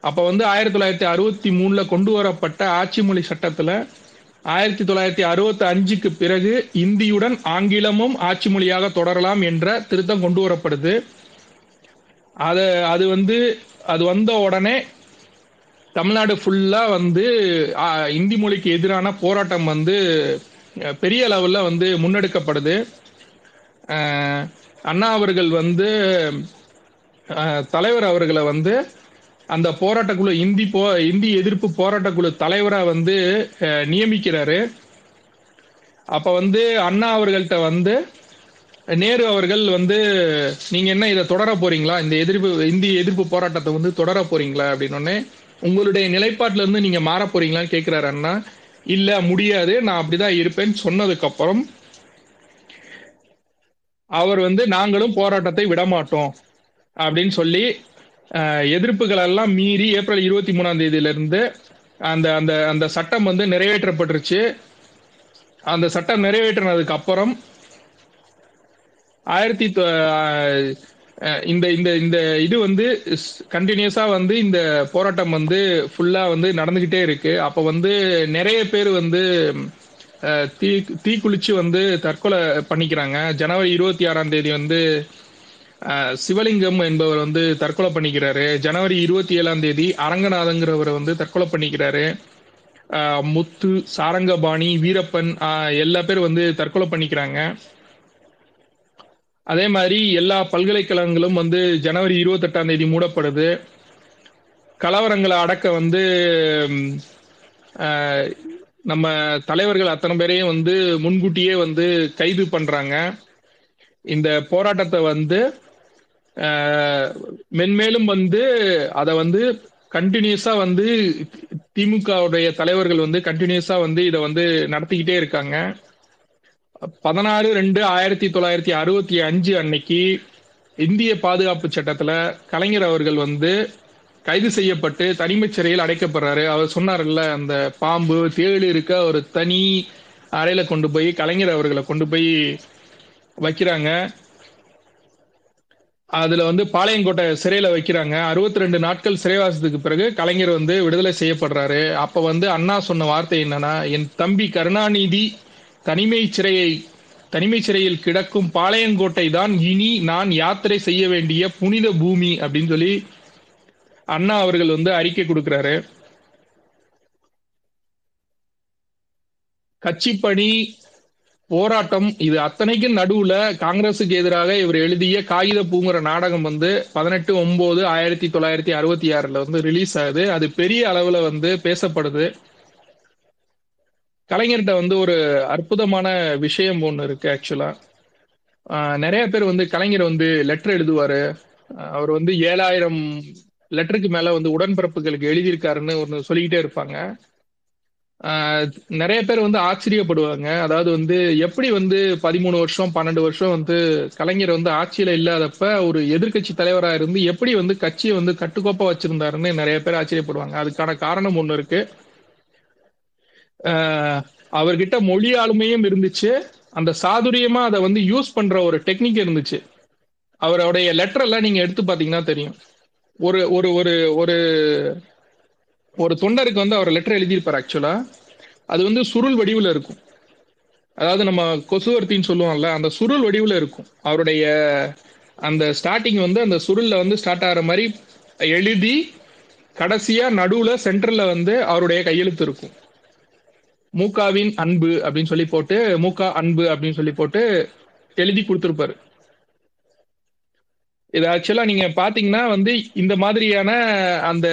அப்ப வந்து ஆயிரத்தி தொள்ளாயிரத்தி அறுபத்தி மூணுல கொண்டு வரப்பட்ட ஆட்சி மொழி சட்டத்துல ஆயிரத்தி தொள்ளாயிரத்தி அறுபத்தி அஞ்சுக்கு பிறகு இந்தியுடன் ஆங்கிலமும் ஆட்சி மொழியாக தொடரலாம் என்ற திருத்தம் கொண்டு வரப்படுது. அது அது வந்து அது வந்த உடனே தமிழ்நாடு ஃபுல்லா வந்து இந்தி மொழிக்கு எதிரான போராட்டம் வந்து பெரிய அளவில் வந்து முன்னெடுக்கப்படுது. அண்ணா அவர்கள் வந்து தலைவர் அவர்களை வந்து அந்த போராட்டக்குழு இந்தி போ இந்தி எதிர்ப்பு போராட்டக்குழு தலைவராக வந்து நியமிக்கிறாரு. அப்போ வந்து அண்ணா அவர்கள்ட்ட வந்து நேரு அவர்கள் வந்து நீங்கள் என்ன இதை தொடர போறீங்களா? இந்த எதிர்ப்பு இந்தி எதிர்ப்பு போராட்டத்தை வந்து தொடர போறீங்களா? அப்படின்னு உங்களுடைய நிலைப்பாட்டில இருந்து நீங்க மாற போறீங்களான்னு கேக்குறாரு அண்ணா. இல்ல முடியாது. நான் அப்படிதான் இருப்பேன்னு சொன்னதுக்கு அப்புறம் அவர் வந்து நாங்களும் போராட்டத்தை விடமாட்டோம் அப்படின்னு சொல்லி எதிர்ப்புகள் எல்லாம் மீறி ஏப்ரல் இருபத்தி மூணாம் தேதியில இருந்து அந்த அந்த அந்த சட்டம் வந்து நிறைவேற்றப்பட்டுருச்சு. அந்த சட்டம் நிறைவேற்றினதுக்கு அப்புறம் ஆயிரத்தி தொ- இந்த இந்த இந்த இது வந்து கண்டினியூஸா வந்து இந்த போராட்டம் வந்து ஃபுல்லா வந்து நடந்துகிட்டே இருக்கு. அப்ப வந்து நிறைய பேர் வந்து தீ தீக்குளிச்சு வந்து தற்கொலை பண்ணிக்கிறாங்க. ஜனவரி இருபத்தி ஆறாம் தேதி வந்து சிவலிங்கம் என்பவர் வந்து தற்கொலை பண்ணிக்கிறாரு. ஜனவரி இருபத்தி ஏழாம் தேதி அரங்கநாதங்கிறவர் வந்து தற்கொலை பண்ணிக்கிறாரு. முத்து சாரங்கபாணி வீரப்பன் எல்லா பேர் வந்து தற்கொலை பண்ணிக்கிறாங்க. அதே மாதிரி எல்லா பல்கலைக்கழகங்களும் வந்து ஜனவரி இருபத்தெட்டாம் தேதி மூடப்படுது. கலவரங்களை அடக்க வந்து நம்ம தலைவர்கள் அத்தனை பேரையும் வந்து முன்கூட்டியே வந்து கைது பண்றாங்க. இந்த போராட்டத்தை வந்து மென்மேலும் வந்து அதை வந்து கண்டினியூஸா வந்து திமுகவுடைய தலைவர்கள் வந்து கண்டினியூஸா வந்து இதை வந்து நடத்திக்கிட்டே இருக்காங்க. பதினாறு ரெண்டு ஆயிரத்தி தொள்ளாயிரத்தி அறுபத்தி அஞ்சு அன்னைக்கு இந்திய பாதுகாப்பு சட்டத்துல கலைஞர் அவர்கள் வந்து கைது செய்யப்பட்டு தனிமை சிறையில் அடைக்கப்படுறாரு. அவர் சொன்னார்ல அந்த பாம்பு தேள் இருக்க ஒரு தனி அறையில கொண்டு போய் கலைஞர் அவர்களை கொண்டு போய் வைக்கிறாங்க. அதுல வந்து பாளையங்கோட்டை சிறையில வைக்கிறாங்க. அறுபத்தி ரெண்டு நாட்கள் சிறைவாசத்துக்கு பிறகு கலைஞர் வந்து விடுதலை செய்யப்படுறாரு. அப்ப வந்து அண்ணா சொன்ன வார்த்தை என்னன்னா என் தம்பி கருணாநிதி தனிமை சிறையை தனிமை சிறையில் கிடக்கும் பாளையங்கோட்டை தான் இனி நான் யாத்திரை செய்ய வேண்டிய புனித பூமி அப்படின்னு சொல்லி அண்ணா அவர்கள் வந்து அறிக்கை கொடுக்கிறாரு. கட்சிப்பணி போராட்டம் இது அத்தனைக்கும் நடுவுல காங்கிரசுக்கு எதிராக இவர் எழுதிய காகித பூங்குற நாடகம் வந்து பதினெட்டு ஒன்பது ஆயிரத்தி தொள்ளாயிரத்தி அறுபத்தி ஆறுல வந்து ரிலீஸ் ஆகுது. அது பெரிய அளவுல வந்து பேசப்படுது. கலைஞர்கிட்ட வந்து ஒரு அற்புதமான விஷயம் ஒன்று இருக்கு ஆக்சுவலா நிறைய பேர் வந்து கலைஞர் வந்து லெட்டர் எழுதுவாரு. அவர் வந்து ஏழாயிரம் லெட்டருக்கு மேல வந்து உடன்பிறப்புகளுக்கு எழுதியிருக்காருன்னு ஒன்று சொல்லிக்கிட்டே இருப்பாங்க. நிறைய பேர் வந்து ஆச்சரியப்படுவாங்க. அதாவது வந்து எப்படி வந்து பதிமூணு வருஷம் பன்னெண்டு வருஷம் வந்து கலைஞர் வந்து ஆட்சியில இல்லாதப்ப ஒரு எதிர்க்கட்சி தலைவராக இருந்து எப்படி வந்து கட்சியை வந்து கட்டுக்கோப்பா வச்சிருந்தாருன்னு நிறைய பேர் ஆச்சரியப்படுவாங்க. அதுக்கான காரணம் ஒன்று இருக்கு. அவர்கிட்ட மொழி ஆளுமையும் இருந்துச்சு. அந்த சாதுரியமா அதை வந்து யூஸ் பண்ற ஒரு டெக்னிக் இருந்துச்சு. அவருடைய லெட்டரெல்லாம் நீங்க எடுத்து பாத்தீங்கன்னா தெரியும். ஒரு ஒரு ஒரு ஒரு ஒரு தொண்டருக்கு வந்து அவர் லெட்டர் எழுதியிருப்பார் ஆக்சுவலா அது வந்து சுருள் வடிவில் இருக்கும். அதாவது நம்ம கொசுவர்த்தின்னு சொல்லுவோம்ல அந்த சுருள் வடிவில் இருக்கும். அவருடைய அந்த ஸ்டார்டிங் வந்து அந்த சுருளில் வந்து ஸ்டார்ட் ஆகிற மாதிரி எழுதி கடைசியாக நடுவில் சென்டரில் வந்து அவருடைய கையெழுத்து இருக்கும். மூகாவின் அன்பு அப்படின்னு சொல்லி போட்டு மூகா அன்பு அப்படின்னு சொல்லி போட்டு எழுதி கொடுத்துருப்பாரு. இது ஆக்சுவலா நீங்க பாத்தீங்கன்னா வந்து இந்த மாதிரியான அந்த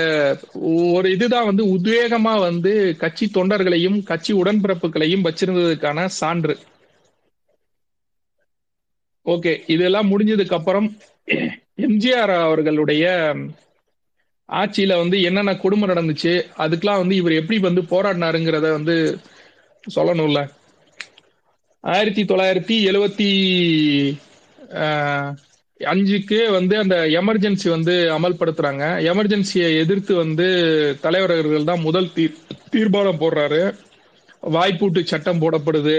ஒரு இதுதான் வந்து உத்வேகமா வந்து கட்சி தொண்டர்களையும் கட்சி உடன்பிறப்புகளையும் வச்சிருந்ததுக்கான சான்று. ஓகே இதெல்லாம் முடிஞ்சதுக்கு அப்புறம் எம்ஜிஆர் அவர்களுடைய ஆட்சியில வந்து என்னென்ன கொடுமை நடந்துச்சு அதுக்கெல்லாம் வந்து இவர் எப்படி வந்து போராடினாருங்கிறத வந்து சொல்லணும்ல. ஆயிரத்தி தொள்ளாயிரத்தி எழுவத்தி அஞ்சுக்கு வந்து அந்த எமர்ஜென்சி வந்து அமல்படுத்துறாங்க. எமர்ஜென்சியை எதிர்த்து வந்து தலைவர்கள் தான் முதல் தீர் தீர்மானம் போடுறாரு. வாய்ப்பூட்டு சட்டம் போடப்படுது.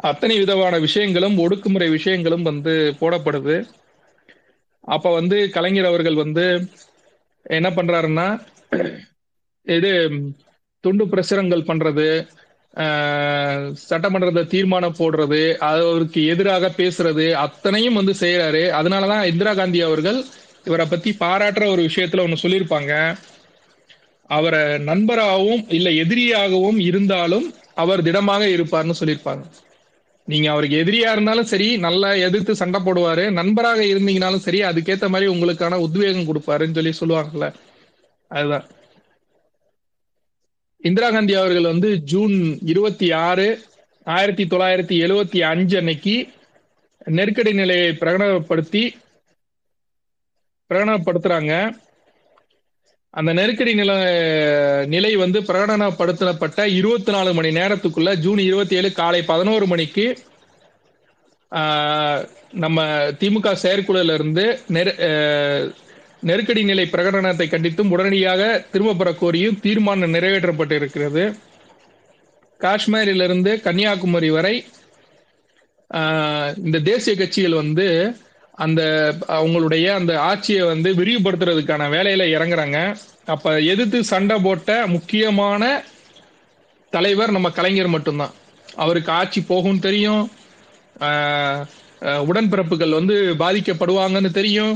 அத்தனை விதமான விஷயங்களும் ஒடுக்குமுறை விஷயங்களும் வந்து போடப்படுது. அப்ப வந்து கலைஞர் அவர்கள் வந்து என்ன பண்றாருன்னா இது துண்டு பிரசுரங்கள் பண்றது சட்டமன்றத்தை தீர்மானம் போடுறது அவருக்கு எதிராக பேசுறது அத்தனையும் வந்து செய்யறாரு அதனாலதான் இந்திரா காந்தி அவர்கள் இவரை பத்தி பாராட்டுற ஒரு விஷயத்துல ஒன்னு சொல்லியிருப்பாங்க. அவரை நண்பராகவும் இல்ல எதிரியாகவும் இருந்தாலும் அவர் திடமாக இருப்பார்னு சொல்லியிருப்பாங்க. நீங்க அவருக்கு எதிரியா இருந்தாலும் சரி நல்லா எதிர்த்து சண்டை போடுவாரு. நண்பராக இருந்தீங்கனாலும் சரி அதுக்கேத்த மாதிரி உங்களுக்கான உத்வேகம் கொடுப்பாருன்னு சொல்லி சொல்லுவாங்கல்ல. அதுதான். இந்திரா காந்தி அவர்கள் வந்து ஜூன் இருபத்தி ஆறு ஆயிரத்தி தொள்ளாயிரத்தி எழுவத்தி அஞ்சு அன்னைக்கு நெருக்கடி நிலையை பிரகடனப்படுத்தி பிரகடனப்படுத்துறாங்க. அந்த நெருக்கடி நிலை நிலை வந்து பிரகடனப்படுத்தப்பட்ட இருபத்தி நாலு மணி நேரத்துக்குள்ள ஜூன் இருபத்தி ஏழு காலை பதினோரு மணிக்கு நம்ம திமுக செயற்குழுல இருந்து நெரு- நெருக்கடி நிலை பிரகடனத்தை கண்டித்தும் உடனடியாக திரும்ப பெற கோரியும் தீர்மானம் நிறைவேற்றப்பட்டிருக்கிறது. காஷ்மீரிலிருந்து கன்னியாகுமரி வரை இந்த தேசிய கட்சிகள் வந்து அந்த அவங்களுடைய அந்த ஆட்சியை வந்து விரிவுபடுத்துறதுக்கான வேலையில இறங்குறாங்க. அப்ப எதிர்த்து சண்டை போட்ட முக்கியமான தலைவர் நம்ம கலைஞர் மட்டும்தான். அவருக்கு ஆட்சி போகும் தெரியும். உடன்பிறப்புகள் வந்து பாதிக்கப்படுவாங்கன்னு தெரியும்.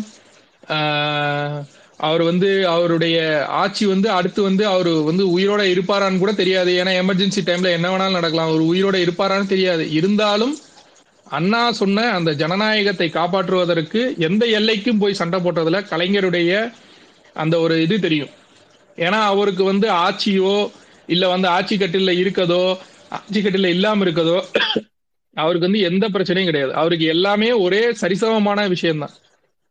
அவர் வந்து அவருடைய ஆட்சி வந்து அடுத்து வந்து அவர் வந்து உயிரோட இருப்பாரான்னு கூட தெரியாது. ஏன்னா எமர்ஜென்சி டைம்ல என்ன வேணாலும் நடக்கலாம். அவர் உயிரோட இருப்பாரான்னு தெரியாது. இருந்தாலும் அண்ணா சொன்ன அந்த ஜனநாயகத்தை காப்பாற்றுவதற்கு எந்த எல்லைக்கும் போய் சண்டை போட்டதுல கலைஞருடைய அந்த ஒரு இது தெரியும். ஏன்னா அவருக்கு வந்து ஆட்சியோ இல்ல வந்து ஆட்சி கட்டில இருக்கதோ ஆட்சி கட்டில இல்லாம இருக்கதோ அவருக்கு வந்து எந்த பிரச்சனையும் கிடையாது. அவருக்கு எல்லாமே ஒரே சரிசமமான விஷயம்தான்.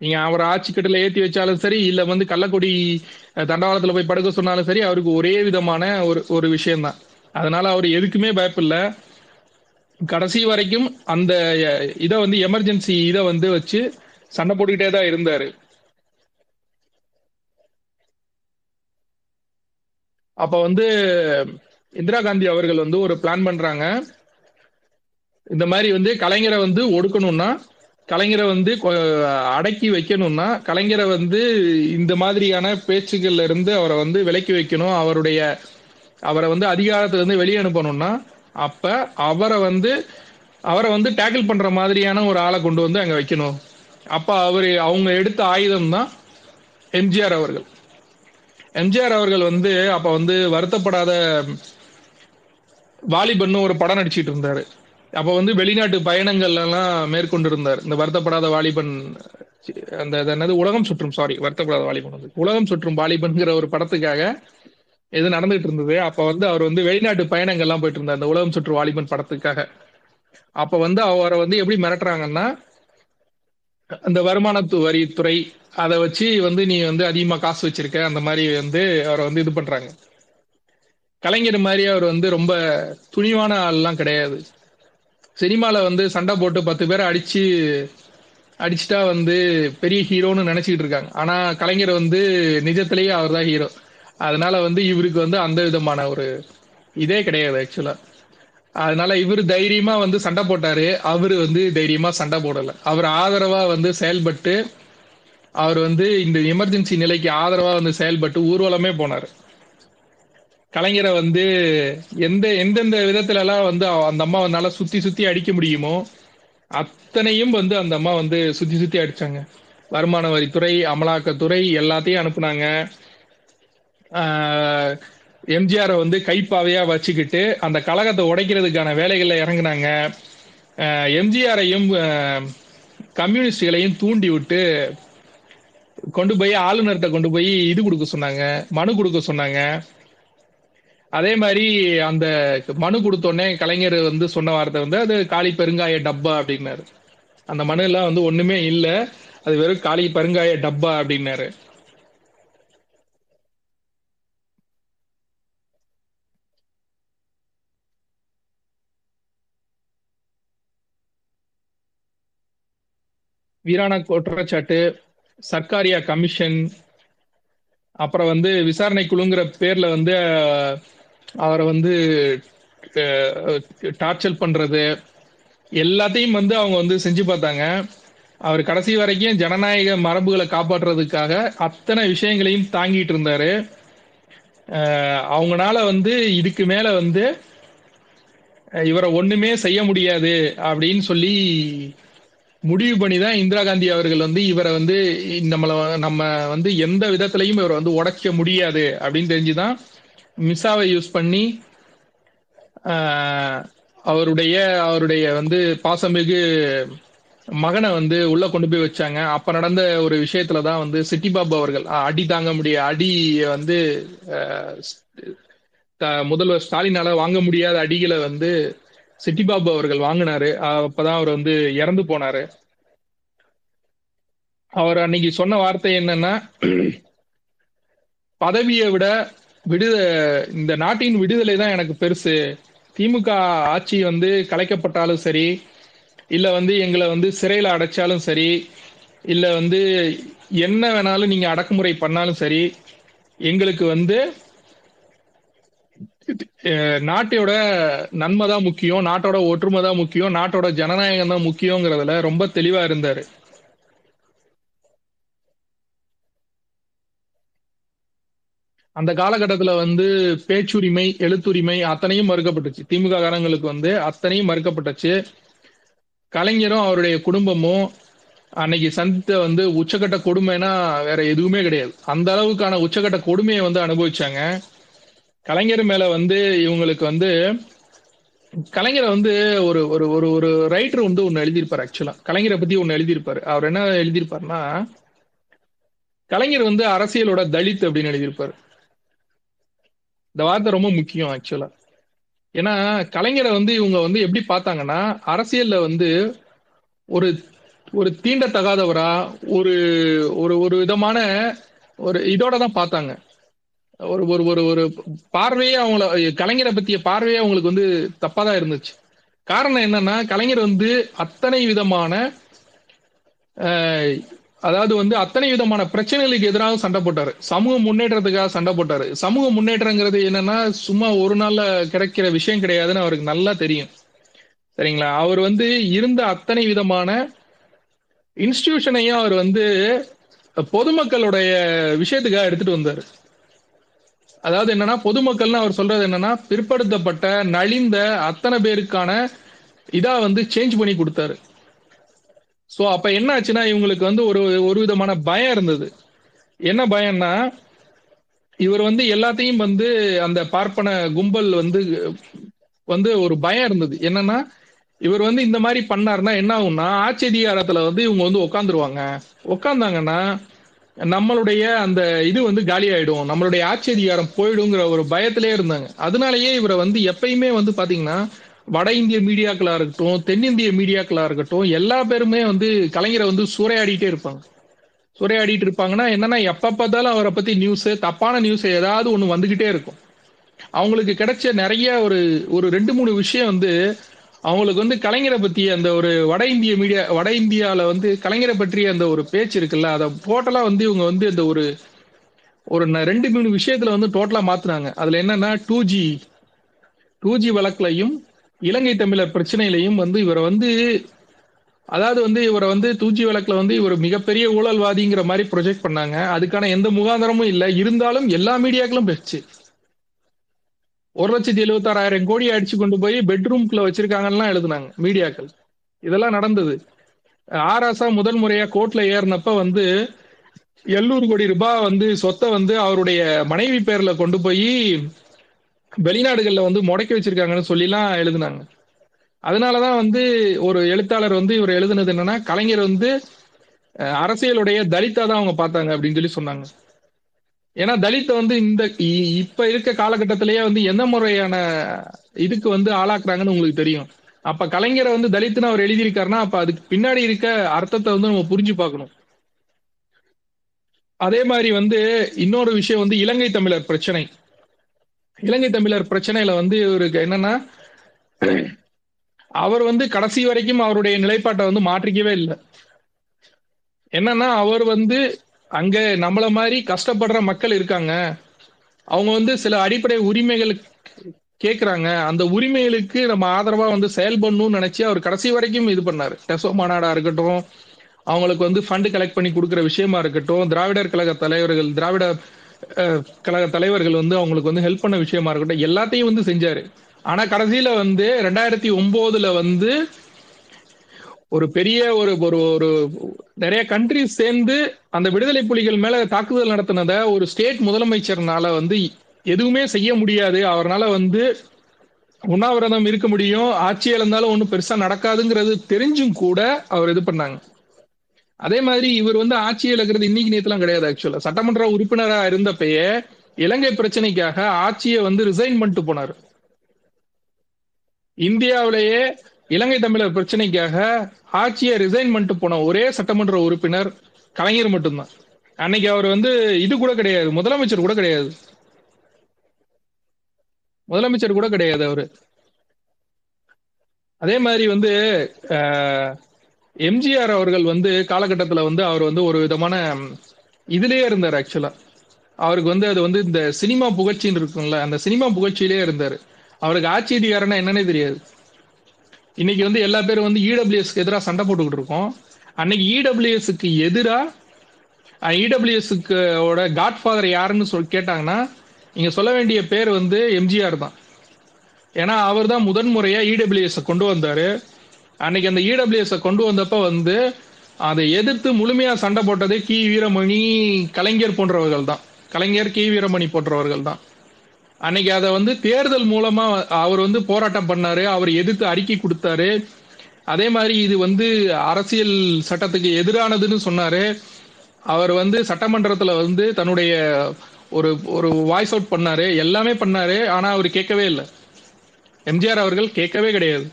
நீங்க அவர் ஆட்சி கட்டில ஏத்தி வச்சாலும் சரி இல்ல வந்து கள்ளக்குடி தண்டவாளத்துல போய் படுக்க சொன்னாலும் சரி அவருக்கு ஒரே விதமான ஒரு ஒரு விஷயம்தான். அதனால அவர் எதுக்குமே பயப்பில்லை. கடைசி வரைக்கும் அந்த இதை வந்து எமர்ஜென்சி இதை வந்து வச்சு சண்டை போட்டுக்கிட்டே தான் இருந்தாரு. அப்ப வந்து இந்திரா காந்தி அவர்கள் வந்து ஒரு பிளான் பண்றாங்க. இந்த மாதிரி வந்து கலைஞரை வந்து ஒடுக்கணும்னா கலைஞரை வந்து கொ- அடக்கி வைக்கணும்னா கலைஞரை வந்து இந்த மாதிரியான பேச்சுகள்ல இருந்து அவரை வந்து விலக்கி வைக்கணும். அவருடைய அவரை வந்து அதிகாரத்துல இருந்து வெளியே அனுப்பணும்னா அப்ப அவரை வந்து அவரை வந்து டேக்கிள் பண்ற மாதிரியான ஒரு ஆளை கொண்டு வந்து அங்க வைக்கணும். அப்ப அவரு அவங்க எடுத்த ஆயுதம் தான் எம்ஜிஆர் அவர்கள். எம்ஜிஆர் அவர்கள் வந்து அப்ப வந்து வருத்தப்படாத வாலிபன்னு ஒரு படம் நடிச்சிட்டு இருந்தாரு. அப்ப வந்து வெளிநாட்டு பயணங்கள் எல்லாம் மேற்கொண்டு இருந்தார் இந்த வருத்தப்படாத வாலிபன் அந்த என்னது உலகம் சுற்றும் சாரி வருத்தப்படாத வாலிபன் வந்து உலகம் சுற்றும் வாலிபன்ங்கிற ஒரு படத்துக்காக இது நடந்துட்டு இருந்தது. அப்ப வந்து அவர் வந்து வெளிநாட்டு பயணங்கள்லாம் போயிட்டு இருந்தார். அந்த உலகம் சுற்று வாலிபன் படத்துக்காக. அப்ப வந்து அவரை வந்து எப்படி மிரட்டுறாங்கன்னா அந்த வருமானத்து வரித்துறை அதை வச்சு வந்து நீ வந்து அதிகமா காசு வச்சிருக்க. அந்த மாதிரி வந்து அவரை வந்து இது பண்றாங்க. கலைஞர் மாதிரி அவர் வந்து ரொம்ப துணிவான ஆள்லாம் கிடையாது. சினிமால வந்து சண்டை போட்டு பத்து பேரை அடிச்சு அடிச்சுட்டா வந்து பெரிய ஹீரோன்னு நினைச்சிட்டு இருக்காங்க. ஆனா கலைஞர் வந்து நிஜத்திலேயே அவர் தான் ஹீரோ. அதனால வந்து இவருக்கு வந்து அந்த விதமான ஒரு இதே கிடையாது ஆக்சுவலா அதனால இவர் தைரியமா வந்து சண்டை போட்டாரு. அவரு வந்து தைரியமா சண்டை போடல. அவர் ஆதரவா வந்து செயல்பட்டு அவர் வந்து இந்த எமர்ஜென்சி நிலைக்கு ஆதரவா வந்து செயல்பட்டு ஊர்வலமே போனார். கலைஞரை வந்து எந்த எந்தெந்த விதத்துல எல்லாம் வந்து அந்த அம்மா வந்தால சுத்தி சுத்தி அடிக்க முடியுமோ அத்தனையும் வந்து அந்த அம்மா வந்து சுத்தி சுத்தி அடிச்சாங்க. வருமான வரித்துறை அமலாக்கத்துறை எல்லாத்தையும் அனுப்புனாங்க. எம்ஜிஆரை வந்து கைப்பாவையா வச்சுக்கிட்டு அந்த கழகத்தை உடைக்கிறதுக்கான வேலைகள்ல இறங்குனாங்க. எம்ஜிஆரையும் கம்யூனிஸ்டுகளையும் தூண்டி விட்டு கொண்டு போய் ஆளுநர்கிட்ட கொண்டு போய் இது கொடுக்க சொன்னாங்க மனு கொடுக்க சொன்னாங்க. அதே மாதிரி அந்த மனு கொடுத்தோடனே கலைஞர் வந்து சொன்ன வார்த்தை வந்து அது காளி பெருங்காய டப்பா அப்படின்னாரு. அந்த மனு எல்லாம் வந்து ஒண்ணுமே இல்லை அது வெறும் காளி பெருங்காய டப்பா அப்படின்னாரு. வீராண குற்றச்சாட்டு சர்க்காரியா கமிஷன் அப்புறம் வந்து விசாரணை குழுங்கிற பேர்ல வந்து அவரை வந்து டார்ச்சர் பண்றது எல்லாத்தையும் வந்து அவங்க வந்து செஞ்சு பார்த்தாங்க. அவர் கடைசி வரைக்கும் ஜனநாயக மரபுகளை காப்பாற்றுறதுக்காக அத்தனை விஷயங்களையும் தாங்கிட்டு இருந்தாரு. அவங்களால அவங்கனால வந்து இதுக்கு மேல வந்து இவரை ஒண்ணுமே செய்ய முடியாது அப்படின்னு சொல்லி முடிவு பண்ணி தான் இந்திரா காந்தி அவர்கள் வந்து இவரை வந்து நம்மளை நம்ம வந்து எந்த விதத்திலையும் இவரை வந்து உடைக்க முடியாது அப்படின்னு தெரிஞ்சுதான் மிஸ்ஸாவை யூஸ் பண்ணி அவருடைய அவருடைய வந்து பாசமிகு மகனை வந்து உள்ள கொண்டு போய் வச்சாங்க. அப்ப நடந்த ஒரு விஷயத்துல தான் வந்து சிட்டி பாபு அவர்கள் அடி தாங்க முடிய அடி வந்து முதல்வர் ஸ்டாலினால வாங்க முடியாத அடிகளை வந்து சிட்டிபாபு அவர்கள் வாங்கினாரு. அப்பதான் அவர் வந்து இறந்து போனாரு. அவர் அன்னைக்கு சொன்ன வார்த்தை என்னன்னா பதவியை விட விடுத இந்த நாட்டின் விடுதலை தான் எனக்கு பெருசு. திமுக ஆட்சி வந்து கலைக்கப்பட்டாலும் சரி இல்லை வந்து எங்களை வந்து சிறையில் அடைச்சாலும் சரி இல்லை வந்து என்ன வேணாலும் நீங்கள் அடக்குமுறை பண்ணாலும் சரி எங்களுக்கு வந்து நாட்டோட நன்மை தான் முக்கியம் நாட்டோட ஒற்றுமை தான் முக்கியம் நாட்டோட ஜனநாயகம் தான் முக்கியங்கிறதுல ரொம்ப தெளிவா இருந்தாரு. அந்த காலகட்டத்துல வந்து பேச்சுரிமை எழுத்துரிமை அத்தனையும் மறுக்கப்பட்டுச்சு. திமுக காரங்களுக்கு வந்து அத்தனையும் மறுக்கப்பட்டுச்சு. கலைஞரும் அவருடைய குடும்பமும் அன்னைக்கு சந்தித்த வந்து உச்சக்கட்ட கொடுமைனா வேற எதுவுமே கிடையாது. அந்த அளவுக்கான உச்சக்கட்ட கொடுமையை வந்து அனுபவிச்சாங்க. கலைஞர் மேல வந்து இவங்களுக்கு வந்து கலைஞரை வந்து ஒரு ஒரு ஒரு ஒரு ரைட்டர் வந்து ஒன்னு எழுதியிருப்பார் ஆக்சுவலா கலைஞரை பத்தி ஒன்னு எழுதியிருப்பாரு. அவர் என்ன எழுதியிருப்பாருன்னா கலைஞர் வந்து அரசியலோட தலித் அப்படின்னு எழுதியிருப்பாரு. இந்த வார்த்தை ரொம்ப முக்கியம் ஆக்சுவலா ஏன்னா கலைஞரை வந்து இவங்க வந்து எப்படி பார்த்தாங்கன்னா அரசியல்ல வந்து ஒரு ஒரு தீண்டத்தகாதவரா ஒரு ஒரு ஒரு விதமான ஒரு இதோட தான் பார்த்தாங்க. ஒரு ஒரு ஒரு ஒரு பார்வையே அவங்கள கலைஞரை பத்திய பார்வையே அவங்களுக்கு வந்து தப்பா தான் இருந்துச்சு. காரணம் என்னன்னா கலைஞர் வந்து அத்தனை விதமான அதாவது வந்து அத்தனை விதமான பிரச்சனைகளுக்கு எதிராக சண்டை போட்டாரு. சமூக முன்னேற்றத்துக்காக சண்டை போட்டாரு. சமூக முன்னேற்றங்கிறது என்னன்னா சும்மா ஒரு நாள்ல கிடைக்கிற விஷயம் கிடையாதுன்னு அவருக்கு நல்லா தெரியும். சரிங்களா? அவர் வந்து இருந்த அத்தனை விதமான இன்ஸ்டிடியூஷனையும் அவர் வந்து பொதுமக்களுடைய விஷயத்துக்காக எடுத்துட்டு வந்தாரு. அதாவது என்னன்னா பொதுமக்கள்னு அவர் சொல்றது என்னன்னா பிற்படுத்தப்பட்ட நலிந்த அத்தனை பேருக்கான இதா வந்து சேஞ்ச் பண்ணி கொடுத்தாரு. சோ அப்ப என்ன ஆச்சுன்னா இவங்களுக்கு வந்து ஒரு ஒரு விதமான பயம் இருந்தது. என்ன பயம்னா இவர் வந்து எல்லாத்தையும் வந்து அந்த பார்ப்பன கும்பல் வந்து வந்து ஒரு பயம் இருந்தது. என்னன்னா இவர் வந்து இந்த மாதிரி பண்ணாருன்னா என்ன ஆகும்னா ஆட்சி அதிகாரத்துல வந்து இவங்க வந்து உட்காந்துருவாங்க உட்காந்தாங்கன்னா நம்மளுடைய அந்த இது வந்து காலி ஆயிடும் நம்மளுடைய ஆட்சி அதிகாரம் போயிடுங்கிற ஒரு பயத்திலே இருந்தாங்க. அதனாலயே இவரை வந்து எப்பயுமே வந்து பாத்தீங்கன்னா வட இந்திய மீடியாக்களா இருக்கட்டும் தென்னிந்திய மீடியாக்களா இருக்கட்டும் எல்லா பேருமே வந்து கலைஞரை வந்து சூறையாடிட்டே இருப்பாங்க. சூறையாடிட்டு இருப்பாங்கன்னா என்னன்னா எப்ப பார்த்தாலும் அவரை பத்தி நியூஸ் தப்பான நியூஸ் ஏதாவது ஒண்ணு வந்துகிட்டே இருக்கும். அவங்களுக்கு கிடைச்ச நிறைய ஒரு ஒரு ரெண்டு மூணு விஷயம் வந்து அவங்களுக்கு வந்து கலைஞரை பத்தி அந்த ஒரு வட இந்திய மீடியா வட இந்தியால வந்து கலைஞரை பற்றி அந்த ஒரு பேச்சு இருக்குல்ல அதை டோட்டலா வந்து இவங்க வந்து அந்த ஒரு ஒரு ந- ரெண்டு மூணு விஷயத்துல வந்து டோட்டலா மாத்துனாங்க. அதுல என்னன்னா டூ ஜி டூ ஜி வழக்குலையும் இலங்கை தமிழர் பிரச்சனையிலையும் வந்து இவரை வந்து அதாவது வந்து இவரை வந்து டூ ஜி வழக்குல வந்து இவர் மிகப்பெரிய ஊழல்வாதிங்கிற மாதிரி ப்ரொஜெக்ட் பண்ணாங்க. அதுக்கான எந்த முகாந்திரமும் இல்லை. இருந்தாலும் எல்லா மீடியாக்களும் பேச்சு ஒரு லட்சத்தி எழுபத்தாறாயிரம் கோடி அடிச்சு கொண்டு போய் பெட்ரூம்குள்ள வச்சிருக்காங்கலாம் எழுதுனாங்க மீடியாக்கள். இதெல்லாம் நடந்தது. ஆராசா முதல் முறையா கோர்ட்ல ஏறினப்ப வந்து எழுநூறு கோடி ரூபாய் வந்து சொத்தை வந்து அவருடைய மனைவி பேர்ல கொண்டு போய் வெளிநாடுகள்ல வந்து முடக்கி வச்சிருக்காங்கன்னு சொல்லிலாம் எழுதுனாங்க. அதனாலதான் வந்து ஒரு எழுத்தாளர் வந்து இவர் எழுதுனது என்னன்னா கலைஞர் வந்து அரசியலுடைய தலித்தா தான் அவங்க பார்த்தாங்க அப்படின்னு சொல்லி சொன்னாங்க. ஏன்னா தலித்தை வந்து இந்த இ- இப்ப இருக்க காலகட்டத்திலேயே வந்து எந்த முறையான இதுக்கு வந்து ஆளாக்குறாங்கன்னு உங்களுக்கு தெரியும். அப்ப கலைஞரை வந்து தலித்துன்னு அவர் எழுதியிருக்காருன்னா அப்ப அதுக்கு பின்னாடி இருக்க அர்த்தத்தை வந்து நம்ம புரிஞ்சு பார்க்கணும். அதே மாதிரி வந்து இன்னொரு விஷயம் வந்து இலங்கை தமிழர் பிரச்சனை. இலங்கை தமிழர் பிரச்சனையில வந்து இவருக்கு என்னன்னா அவர் வந்து கடைசி வரைக்கும் அவருடைய நிலைப்பாட்டை வந்து மாற்றிக்கவே இல்லை. என்னன்னா அவர் வந்து அங்க நம்மள மாதிரி கஷ்டப்படுற மக்கள் இருக்காங்க. அவங்க வந்து சில அடிப்படை உரிமைகள் கேக்குறாங்க. அந்த உரிமைகளுக்கு நம்ம ஆதரவா வந்து செயல்படணும்னு நினைச்சு அவர் கடைசி வரைக்கும் இது பண்ணாரு. டெசோ மாநாடா இருக்கட்டும் அவங்களுக்கு வந்து ஃபண்ட் கலெக்ட் பண்ணி கொடுக்குற விஷயமா இருக்கட்டும் திராவிடர் கழக தலைவர்கள் திராவிட கழக தலைவர்கள் வந்து அவங்களுக்கு வந்து ஹெல்ப் பண்ண விஷயமா இருக்கட்டும் எல்லாத்தையும் வந்து செஞ்சாரு. ஆனா கடைசியில வந்து ரெண்டாயிரத்தி ஒன்பதுல வந்து ஒரு பெரிய ஒரு ஒரு ஒரு நிறைய கண்ட்ரிஸ் சேர்ந்து அந்த விடுதலை புலிகள் மேல தாக்குதல் நடத்தினத ஒரு ஸ்டேட் முதலமைச்சர்னால வந்து எதுவுமே செய்ய முடியாது. அவரால் வந்து உண்ணாவிரதம் இருக்க முடியும். ஆட்சி இழந்தாலும் ஒன்றும் பெருசா நடக்காதுங்கிறது தெரிஞ்சும் கூட அவர் இது பண்ணாங்க. அதே மாதிரி இவர் வந்து ஆட்சி இழக்கிறது இன்னைக்கு நேத்துலாம் கிடையாது ஆக்சுவலா சட்டமன்ற உறுப்பினரா இருந்தப்பயே இலங்கை பிரச்சனைக்காக ஆட்சியை வந்து ரிசைன் பண்ணிட்டு போனார். இந்தியாவிலேயே இலங்கை தமிழர் பிரச்சனைக்காக ஆட்சியை ரிசைன் பண்ணிட்டு போன ஒரே சட்டமன்ற உறுப்பினர் கலைஞர் மட்டும்தான். அன்னைக்கு அவர் வந்து இது கூட கிடையாது முதலமைச்சர் கூட கிடையாது. முதலமைச்சர் கூட கிடையாது அவரு. அதே மாதிரி வந்து எம்ஜிஆர் அவர்கள் வந்து காலகட்டத்தில் வந்து அவர் வந்து ஒரு விதமான இதுலயே இருந்தார் ஆக்சுவலா அவருக்கு வந்து அது வந்து இந்த சினிமா புகழ்ச்சின்னு இருக்கும்ல அந்த சினிமா புகழ்ச்சியிலே இருந்தார். அவருக்கு ஆட்சி அதிகாரம்னா என்னன்னே தெரியாது. இன்னைக்கு வந்து எல்லா பேரும் வந்து இடபிள்யூஎஸ்க்கு எதிராக சண்டை போட்டுக்கிட்டு இருக்கோம். அன்னைக்கு இடபிள்யூஎஸ்க்கு எதிராக இடபிள்யூஎஸ்க்கோட காட்ஃபாதர் யாருன்னு சொல் கேட்டாங்கன்னா நீங்கள் சொல்ல வேண்டிய பேர் வந்து எம்ஜிஆர் தான். ஏன்னா அவர் தான் முதன் முறையா கொண்டு வந்தார். அன்னைக்கு அந்த இடபிள்யூஎஸ் கொண்டு வந்தப்ப வந்து அதை எதிர்த்து முழுமையாக சண்டை போட்டதே கி. வீரமணி கலைஞர் போன்றவர்கள் தான். கலைஞர் கி. வீரமணி போன்றவர்கள் தான். அன்னைக்கு அதை வந்து தேர்தல் மூலமா அவர் வந்து போராட்டம் பண்ணாரு அவர் எதிர்த்து அறிக்கை கொடுத்தாரு. அதே மாதிரி இது வந்து அரசியல் சட்டத்துக்கு எதிரானதுன்னு சொன்னாரு. அவர் வந்து சட்டமன்றத்துல வந்து தன்னுடைய ஒரு ஒரு வாய்ஸ் அவுட் பண்ணாரு. எல்லாமே பண்ணாரு. ஆனா அவர் கேட்கவே இல்லை. எம்ஜிஆர் அவர்கள் கேட்கவே கிடையாது.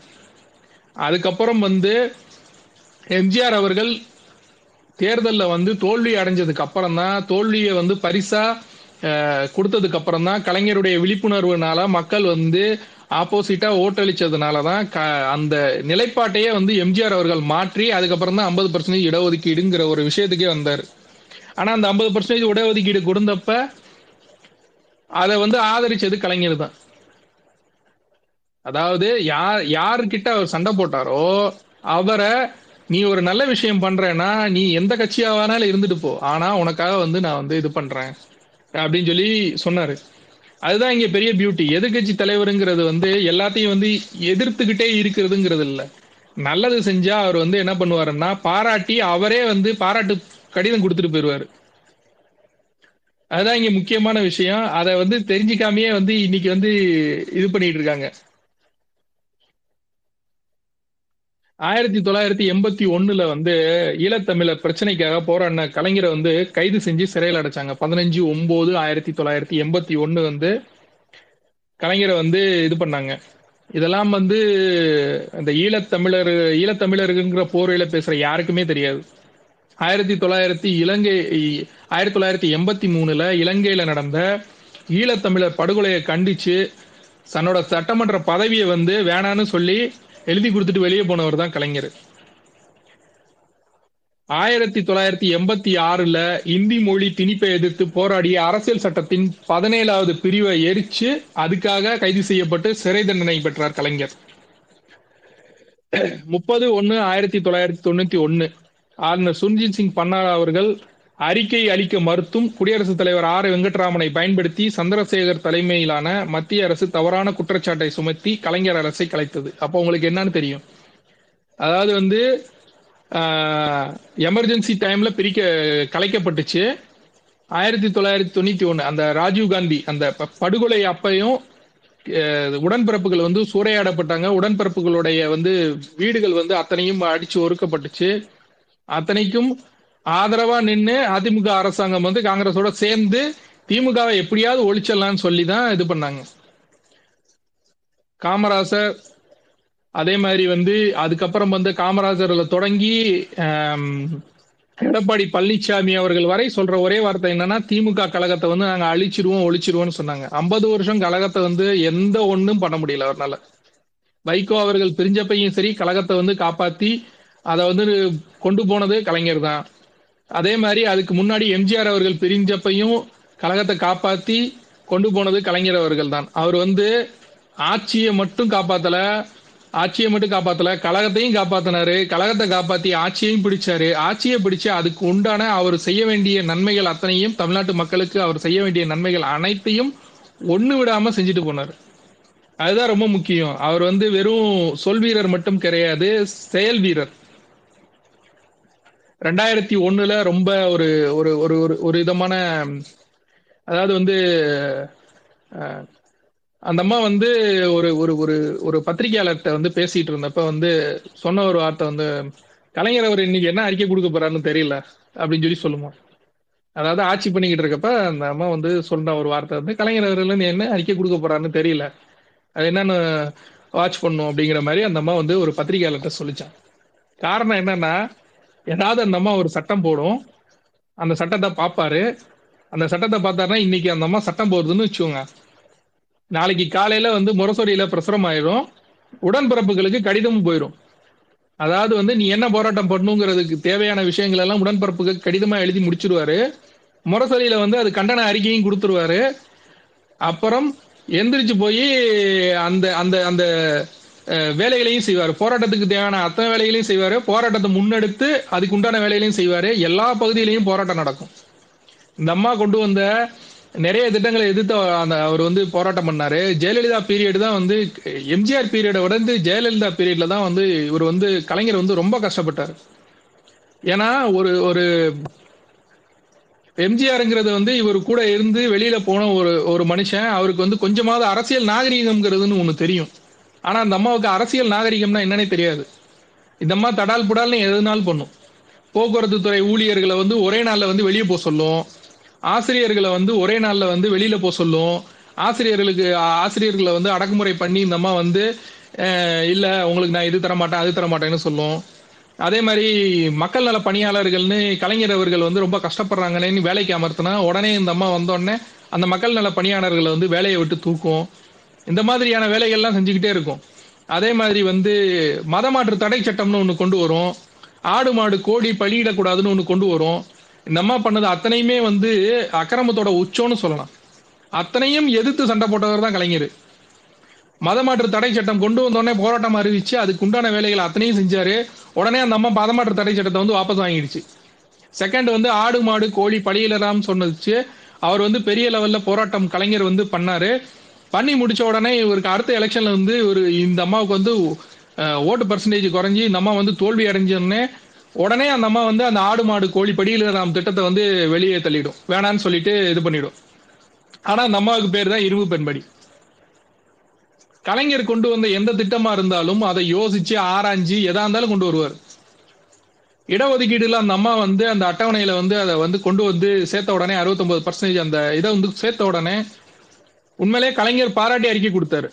அதுக்கப்புறம் வந்து எம்ஜிஆர் அவர்கள் தேர்தலில் வந்து தோல்வி அடைஞ்சதுக்கு அப்புறம் தான் தோல்வியை வந்து பரிசா கொடுத்ததுக்கு அப்புறம் தான் கலைஞருடைய விழிப்புணர்வுனால மக்கள் வந்து ஆப்போசிட்டா ஓட்டளிச்சதுனால தான் அந்த நிலைப்பாட்டையே வந்து எம்ஜிஆர் அவர்கள் மாற்றி அதுக்கப்புறம் தான் ஐம்பது பர்சன்டேஜ் இடஒதுக்கீடுங்கிற ஒரு விஷயத்துக்கே வந்தார். ஆனா அந்த ஐம்பது பர்சன்டேஜ் இடஒதுக்கீடு கொடுத்தப்ப அதை வந்து ஆதரிச்சது கலைஞர் தான் அதாவது யார் யாருக்கிட்ட அவர் சண்டை போட்டாரோ அவரை நீ ஒரு நல்ல விஷயம் பண்றேன்னா நீ எந்த கட்சியாக வேணாலும் இருந்துட்டு போ. ஆனா உனக்காக வந்து நான் வந்து இது பண்றேன். அப்படின்னு சொல்லி சொன்னாரு. அதுதான் இங்க பெரிய பியூட்டி எதிர்கட்சி தலைவருங்கிறது வந்து எல்லாத்தையும் வந்து எதிர்த்துக்கிட்டே இருக்கிறதுங்கிறது இல்ல நல்லது செஞ்சா அவர் வந்து என்ன பண்ணுவாருன்னா பாராட்டி அவரே வந்து பாராட்டு கடிதம் கொடுத்துட்டு போயிருவாரு அதுதான் இங்க முக்கியமான விஷயம். அதை வந்து தெரிஞ்சுக்காமயே வந்து இன்னைக்கு வந்து இது பண்ணிட்டு இருக்காங்க. ஆயிரத்தி தொள்ளாயிரத்தி எண்பத்தி ஒண்ணுல வந்து ஈழத்தமிழர் பிரச்சனைக்காக போராடின கலைஞரை வந்து கைது செஞ்சு சிறையில் அடைச்சாங்க. பதினஞ்சு ஒன்பது ஆயிரத்தி தொள்ளாயிரத்தி எண்பத்தி ஒண்ணு வந்து கலைஞரை வந்து இது பண்ணாங்க. இதெல்லாம் வந்து இந்த ஈழத்தமிழர் ஈழத்தமிழருங்கிற போர்வையில பேசுற யாருக்குமே தெரியாது. ஆயிரத்தி தொள்ளாயிரத்தி இலங்கை ஆயிரத்தி தொள்ளாயிரத்தி எண்பத்தி மூணுல இலங்கையில நடந்த ஈழத்தமிழர் படுகொலையை கண்டிச்சு தன்னோட சட்டமன்ற பதவியை வந்து வேணான்னு சொல்லி எழுதி கொடுத்துட்டு வெளியே போனவர் தான் கலைஞர். ஆயிரத்தி தொள்ளாயிரத்தி எண்பத்தி ஆறுல இந்தி மொழி திணிப்பை எதிர்த்து போராடிய அரசியல் சட்டத்தின் பதினேழாவது பிரிவை எரிச்சு அதுக்காக கைது செய்யப்பட்டு சிறை தண்டனை பெற்றார் கலைஞர். முப்பது ஒன்னு ஆயிரத்தி தொள்ளாயிரத்தி தொண்ணூத்தி ஒன்னு. ஆளுநர் சுர்ஜித் சிங் பன்னாரா அவர்கள் அறிக்கை அளிக்க மறுத்தும் குடியரசுத் தலைவர் ஆர் வெங்கட்ராமனை பயன்படுத்தி சந்திரசேகர் தலைமையிலான மத்திய அரசு தவறான குற்றச்சாட்டை சுமத்தி கலைஞர் அரசை கலைத்தது. அப்போ உங்களுக்கு என்னன்னு தெரியும். அதாவது வந்து எமர்ஜென்சி டைம்ல பிரிக்க கலைக்கப்பட்டுச்சு. ஆயிரத்தி தொள்ளாயிரத்தி தொண்ணூத்தி ஒண்ணு அந்த ராஜீவ் காந்தி அந்த படுகொலை அப்பையும் உடன்பிறப்புகள் வந்து சூறையாடப்பட்டாங்க. உடன்பிறப்புகளுடைய வந்து வீடுகள் வந்து அத்தனையும் அடிச்சு ஒருக்கப்பட்டுச்சு அத்தனைக்கும் ஆதரவா நின்று அதிமுக அரசாங்கம் வந்து காங்கிரஸோட சேர்ந்து திமுகவை எப்படியாவது ஒழிச்சிடலாம்னு சொல்லி தான் இது பண்ணாங்க. காமராசர் அதே மாதிரி வந்து அதுக்கப்புறம் வந்து காமராஜர்ல தொடங்கி எடப்பாடி பழனிசாமி அவர்கள் வரை சொல்ற ஒரே வார்த்தை என்னன்னா திமுக கழகத்தை வந்து நாங்க அழிச்சிருவோம் ஒழிச்சிருவோம்னு சொன்னாங்க. ஐம்பது வருஷம் கழகத்தை வந்து எந்த ஒண்ணும் பண்ண முடியல அவர்னால. வைகோ அவர்கள் பிரிஞ்சப்பையும் சரி கழகத்தை வந்து காப்பாத்தி அதை வந்து கொண்டு போனது கலைஞர் தான். அதே மாதிரி அதுக்கு முன்னாடி எம்ஜிஆர் அவர்கள் பிரிஞ்சப்பையும் கழகத்தை காப்பாத்தி கொண்டு போனது கலைஞர் அவர்கள் தான். அவர் வந்து ஆட்சியை மட்டும் காப்பாத்தல ஆட்சியை மட்டும் காப்பாத்தல கழகத்தையும் காப்பாத்தினாரு. கழகத்தை காப்பாத்தி ஆட்சியையும் பிடிச்சாரு. ஆட்சியை பிடிச்சு அதுக்கு உண்டான அவர் செய்ய வேண்டிய நன்மைகள் அத்தனையும் தமிழ்நாட்டு மக்களுக்கு அவர் செய்ய வேண்டிய நன்மைகள் அனைத்தையும் ஒண்ணு விடாம செஞ்சுட்டு போனார். அதுதான் ரொம்ப முக்கியம். அவர் வந்து வெறும் சொல் வீரர் மட்டும் கிடையாது செயல் வீரர். ரெண்டாயிரத்தி ஒண்ணுல ரொம்ப ஒரு ஒரு ஒரு ஒரு ஒரு விதமான அதாவது வந்து அந்த அம்மா வந்து ஒரு ஒரு ஒரு ஒரு பத்திரிகையாளர்கிட்ட வந்து பேசிட்டு இருந்தப்ப வந்து சொன்ன ஒரு வார்த்தை வந்து கலைஞர் அவர் இன்னைக்கு என்ன அறிக்கை கொடுக்க போறாருன்னு தெரியல அப்படின்னு சொல்லி சொல்லுமா. அதாவது ஆட்சி பண்ணிக்கிட்டு இருக்கப்ப அந்த அம்மா வந்து சொல்ற ஒரு வார்த்தை வந்து கலைஞர் அவர்கள் என்ன அறிக்கை கொடுக்க போறாருன்னு தெரியல. அது என்னன்னு வாட்ச் பண்ணும் அப்படிங்கிற மாதிரி அந்த அம்மா வந்து ஒரு பத்திரிகையாளர்கிட்ட சொல்லிச்சான். காரணம் என்னன்னா ஏதாவது அந்த அம்மா ஒரு சட்டம் போடும். அந்த சட்டத்தை பார்ப்பாரு அந்த சட்டத்தை பார்த்தாருன்னா இன்னைக்கு அந்த அம்மா சட்டம் போடுதுன்னு வச்சுக்கோங்க. நாளைக்கு காலையில வந்து முரசொலியில பிரசுரம் ஆயிரும். உடன்பிறப்புகளுக்கு கடிதமும் போயிடும் அதாவது வந்து நீ என்ன போராட்டம் பண்ணுங்கிறதுக்கு தேவையான விஷயங்கள் எல்லாம் உடன்பிறப்புக்கு கடிதமா எழுதி முடிச்சிருவாரு. முரசொலியில வந்து அது கண்டன அறிக்கையும் கொடுத்துருவாரு. அப்புறம் எந்திரிச்சு போய் அந்த அந்த அந்த வேலைகளையும் செய்வார். போராட்டத்துக்கு தேவையான அத்தனை வேலைகளையும் செய்வாரு. போராட்டத்தை முன்னெடுத்து அதுக்கு உண்டான வேலைகளையும் செய்வாரு. எல்லா பகுதியிலையும் போராட்டம் நடக்கும். இந்த அம்மா கொண்டு வந்த நிறைய திட்டங்களை எதிர்த்து அந்த அவர் வந்து போராட்டம் பண்ணாரு. ஜெயலலிதா பீரியட் தான் வந்து எம்ஜிஆர் பீரியடை உடந்து ஜெயலலிதா பீரியட்ல தான் வந்து இவர் வந்து கலைஞர் வந்து ரொம்ப கஷ்டப்பட்டார். ஏன்னா ஒரு ஒரு எம்ஜிஆருங்கிறது வந்து இவர் கூட இருந்து வெளியில போன ஒரு ஒரு மனுஷன். அவருக்கு வந்து கொஞ்சமாவது அரசியல் நாகரீகம்ங்கிறதுன்னு ஒன்று தெரியும். ஆனா அந்த அம்மாவுக்கு அரசியல் நாகரிகம்னா என்னன்னே தெரியாது. இந்த அம்மா தடால் புடால்னு எதுனாலும் பண்ணும். போக்குவரத்து துறை ஊழியர்களை வந்து ஒரே நாள்ல வந்து வெளியே போக சொல்லும். ஆசிரியர்களை வந்து ஒரே நாள்ல வந்து வெளியில போக சொல்லும். ஆசிரியர்களுக்கு ஆசிரியர்களை வந்து அடக்குமுறை பண்ணி இந்த அம்மா வந்து இல்லை இல்ல உங்களுக்கு நான் இது தர மாட்டேன் அது தர மாட்டேன்னு சொல்லும். அதே மாதிரி மக்கள் நல பணியாளர்கள்னு கலைஞர் அவர்கள் வந்து ரொம்ப கஷ்டப்படுறாங்கன்னு வேலைக்கு அமர்த்தினா உடனே இந்த அம்மா வந்தோடனே அந்த மக்கள் நல பணியாளர்களை வந்து வேலையை விட்டு தூக்கும். இந்த மாதிரியான வேலைகள்லாம் செஞ்சுக்கிட்டே இருக்கும். அதே மாதிரி வந்து மதமாற்று தடை சட்டம்னு ஒன்று கொண்டு வரும். ஆடு மாடு கோழி பலியிடக்கூடாதுன்னு ஒன்று கொண்டு வரும். இந்த அம்மா பண்ணது அத்தனையுமே வந்து அக்கிரமத்தோட உச்சம்னு சொல்லலாம். அத்தனையும் எதிர்த்து சண்டை போட்டவர் தான் கலைஞர். மதமாற்று தடை சட்டம் கொண்டு வந்தோடனே போராட்டம் அறிவிச்சு அதுக்கு உண்டான வேலைகளை அத்தனையும் செஞ்சாரு. உடனே அந்த அம்மா மதமாற்று தடை சட்டத்தை வந்து வாபஸ் வாங்கிடுச்சு. செகண்ட் வந்து ஆடு மாடு கோழி பழியிலலாம் சொன்னதுச்சு அவர் வந்து பெரிய லெவல்ல போராட்டம் கலைஞர் வந்து பண்ணாரு. பண்ணி முடிச்ச உடனே இவருக்கு அடுத்த எலெக்ஷன்ல வந்து ஒரு இந்த அம்மாவுக்கு வந்து ஓட்டு பர்சன்டேஜ் குறைஞ்சி இந்த அம்மா வந்து தோல்வி அடைஞ்சோடனே உடனே அந்த அம்மா வந்து அந்த ஆடு மாடு கோழி படியிலராம் திட்டத்தை வந்து வெளியே தள்ளிடும். வேணான்னு சொல்லிட்டு இது பண்ணிடும். ஆனா அந்த அம்மாவுக்கு பேர் தான் இரும்பு பெண்படி. கலைஞர் கொண்டு வந்த எந்த திட்டமா இருந்தாலும் அதை யோசிச்சு ஆராய்ஞ்சு எதா இருந்தாலும் கொண்டு வருவார். இடஒதுக்கீடுல அந்த அம்மா வந்து அந்த அட்டவணையில வந்து அதை வந்து கொண்டு வந்து சேர்த்த உடனே 69% பர்சன்டேஜ் அந்த இதை வந்து சேர்த்த உடனே உண்மையிலே கலைஞர் பாராட்டி அறிக்கை கொடுத்தாரு.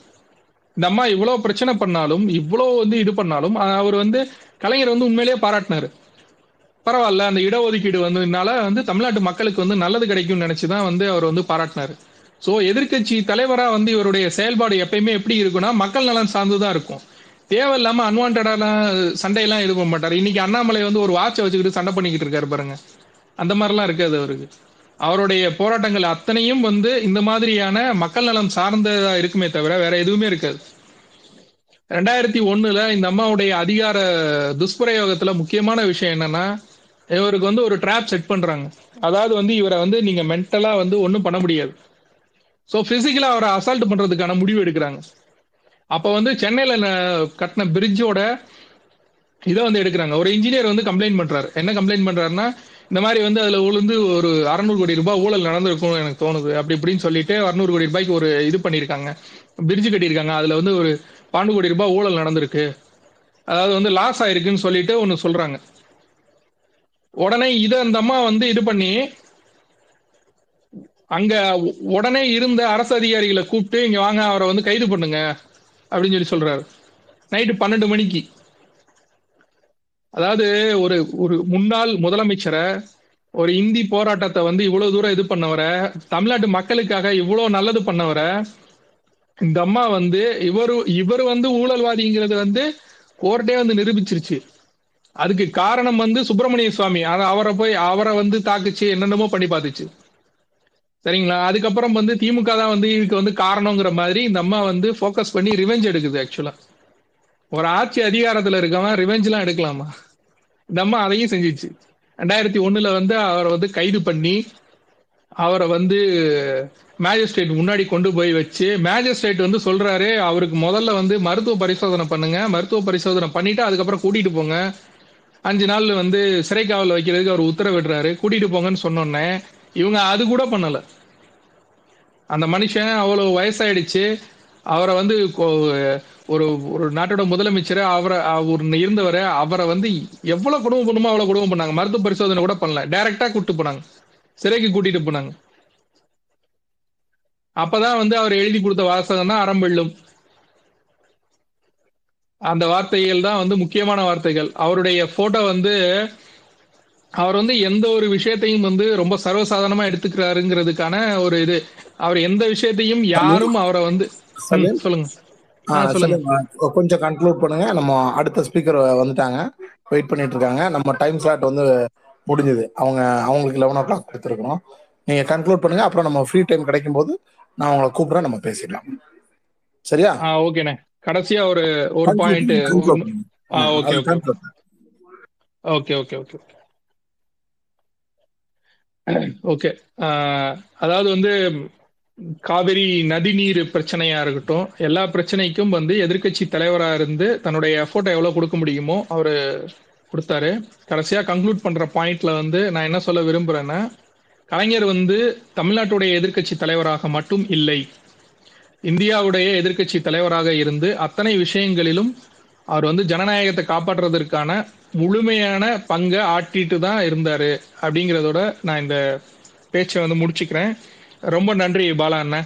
இந்த அம்மா இவ்வளவு பிரச்சனை பண்ணாலும் இவ்வளவு வந்து இது பண்ணாலும் அவர் வந்து கலைஞர் வந்து உண்மையிலேயே பாராட்டினாரு. பரவாயில்ல அந்த இடஒதுக்கீடு வந்ததுனால வந்து தமிழ்நாட்டு மக்களுக்கு வந்து நல்லது கிடைக்கும்னு நினைச்சுதான் வந்து அவர் வந்து பாராட்டினாரு. சோ எதிர்க்கட்சி தலைவரா வந்து இவருடைய செயல்பாடு எப்பயுமே எப்படி இருக்கும்னா மக்கள் நலன் சார்ந்துதான் இருக்கும். தேவையில்லாம அன்வான்டான சண்டையெல்லாம் இது பண்ண மாட்டாரு. இன்னைக்கு அண்ணாமலை வந்து ஒரு வாட்சை வச்சுக்கிட்டு சண்டை பண்ணிக்கிட்டு இருக்காரு பாருங்க. அந்த மாதிரிலாம் இருக்காது அவருக்கு. அவருடைய போராட்டங்கள் அத்தனையும் வந்து இந்த மாதிரியான மக்கள் நலம் சார்ந்ததா இருக்குமே தவிர வேற எதுவுமே இருக்காது. ரெண்டாயிரத்தி ஒண்ணுல இந்த அம்மாவுடைய அதிகார துஷ்பிரயோகத்துல முக்கியமான விஷயம் என்னன்னா இவருக்கு வந்து ஒரு ட்ராப் செட் பண்றாங்க. அதாவது வந்து இவரை வந்து நீங்க மென்டலா வந்து ஒன்றும் பண்ண முடியாது. ஸோ பிசிக்கலா அவரை அசால்ட் பண்றதுக்கான முடிவு எடுக்கிறாங்க. அப்ப வந்து சென்னையில கட்டின பிரிட்ஜோட இதை வந்து எடுக்கிறாங்க. ஒரு இன்ஜினியர் வந்து கம்ப்ளைண்ட் பண்றாரு. என்ன கம்ப்ளைண்ட் பண்றாருன்னா இந்த மாதிரி வந்து அதுல விழுந்து ஒரு அறநூறு கோடி ரூபாய் ஊழல் நடந்திருக்கும் எனக்கு தோணுது. அப்படி இப்படின்னு சொல்லிட்டு அறுநூறு கோடி ரூபாய்க்கு ஒரு இது பண்ணியிருக்காங்க. பிரிட்ஜ் கட்டியிருக்காங்க. அதுல வந்து ஒரு பன்னெண்டு கோடி ரூபாய் ஊழல் நடந்திருக்கு. அதாவது வந்து லாஸ் ஆயிருக்குன்னு சொல்லிட்டு ஒன்று சொல்றாங்க. உடனே இதை அந்த அம்மா வந்து இது பண்ணி அங்க உடனே இருந்த அரசு அதிகாரிகளை கூப்பிட்டு இங்க வாங்க அவரை வந்து கைது பண்ணுங்க. அப்படின்னு சொல்லி சொல்றாரு. நைட்டு பன்னெண்டு மணிக்கு. அதாவது ஒரு ஒரு முன்னாள் முதலமைச்சரை ஒரு இந்தி போராட்டத்தை வந்து இவ்வளவு தூரம் இது பண்ணவரை தமிழ்நாட்டு மக்களுக்காக இவ்வளவு நல்லது பண்ணவரை இந்த அம்மா வந்து இவரு இவர் வந்து ஊழல்வாதிங்கிறது வந்து கோர்ட்டே வந்து நிரூபிச்சிருச்சு. அதுக்கு காரணம் வந்து சுப்பிரமணிய சுவாமி. அதை அவரை போய் அவரை வந்து தாக்குச்சு என்னென்னமோ பண்ணி பார்த்துச்சு. சரிங்களா? அதுக்கப்புறம் வந்து திமுக தான் வந்து இதுக்கு வந்து காரணங்கிற மாதிரி இந்த அம்மா வந்து ஃபோக்கஸ் பண்ணி ரிவெஞ்ச் எடுக்குது ஆக்சுவலா ஒரு ஆட்சி அதிகாரத்துல இருக்கவன் ரிவெஞ்ச் எல்லாம் எடுக்கலாமா? இந்த அம்மா அதையும் செஞ்சிச்சு. ரெண்டாயிரத்தி ஒண்ணுல வந்து அவரை வந்து கைது பண்ணி அவரை வந்து மேஜிஸ்ட்ரேட் முன்னாடி கொண்டு போய் வச்சு மேஜிஸ்ட்ரேட் வந்து சொல்றாரு அவருக்கு முதல்ல வந்து மருத்துவ பரிசோதனை பண்ணுங்க மருத்துவ பரிசோதனை பண்ணிட்டு அதுக்கப்புறம் கூட்டிட்டு போங்க. அஞ்சு நாள் வந்து சிறை வைக்கிறதுக்கு அவர் உத்தரவிடுறாரு. கூட்டிட்டு போங்கன்னு சொன்னோன்னே இவங்க அது கூட பண்ணல. அந்த மனுஷன் அவ்வளவு வயசாயிடுச்சு. அவரை வந்து ஒரு ஒரு நாட்டோட முதலமைச்சர் அவரை அவர் இருந்தவரை அவரை வந்து எவ்வளவு குடும்பம் பண்ணுமோ அவ்வளவு குடும்பம் பண்ணாங்க. மருத்துவ பரிசோதனை கூட பண்ணல. டைரக்டா கூட்டிட்டு போனாங்க. சிறைக்கு கூட்டிட்டு போனாங்க. அப்பதான் வந்து அவர் எழுதி கொடுத்த வாசகம் தான் அறம்பெல்லும் அந்த வார்த்தைகள் தான் வந்து முக்கியமான வார்த்தைகள். அவருடைய போட்டோ வந்து அவர் வந்து எந்த ஒரு விஷயத்தையும் வந்து ரொம்ப சர்வசாதாரணமா எடுத்துக்கிறாருங்கிறதுக்கான ஒரு இது. அவர் எந்த விஷயத்தையும் யாரும் அவரை வந்து சொல்லுங்க. கொஞ்சம் கன்க்ளூட் பண்ணுங்க. நம்ம அடுத்த ஸ்பீக்கர் வந்துட்டாங்க. வெயிட் பண்ணிட்டு இருக்காங்க. நம்ம டைம் ஸ்லாட் வந்து முடிஞ்சது. அவங்க அவங்களுக்கு லெவன் ஓ கிளாக் கொடுத்துருக்கோம் நீங்க கன்க்ளூட் பண்ணுங்க. அப்புறம் நம்ம ஃப்ரீ டைம் கிடைக்கும் போது நான் உங்களை கூப்பிடுறேன். நம்ம பேசிடலாம். சரியா? ஓகேண்ணே கடைசியா ஒரு ஒரு point okay. Okay okay okay okay அதாவது வந்து காவிரி நதிநீர் பிரச்சனையா இருக்கட்டும் எல்லா பிரச்சனைக்கும் வந்து எதிர்க்கட்சி தலைவரா இருந்து தன்னுடைய எஃபோர்ட்டை எவ்வளவு கொடுக்க முடியுமோ அவரு கொடுத்தாரு. கடைசியா கன்க்ளூட் பண்ற பாயிண்ட்ல வந்து நான் என்ன சொல்ல விரும்புறேன்னா கலைஞர் வந்து தமிழ்நாட்டுடைய எதிர்க்கட்சி தலைவராக மட்டும் இல்லை. இந்தியாவுடைய எதிர்க்கட்சி தலைவராக இருந்து அத்தனை விஷயங்களிலும் அவர் வந்து ஜனநாயகத்தை காப்பாற்றுறதற்கான முழுமையான பங்கை ஆட்டிட்டு தான் இருந்தாரு அப்படிங்கிறதோட நான் இந்த பேச்சை வந்து முடிச்சுக்கிறேன். ரொம்ப நன்றி பாலா அண்ணா.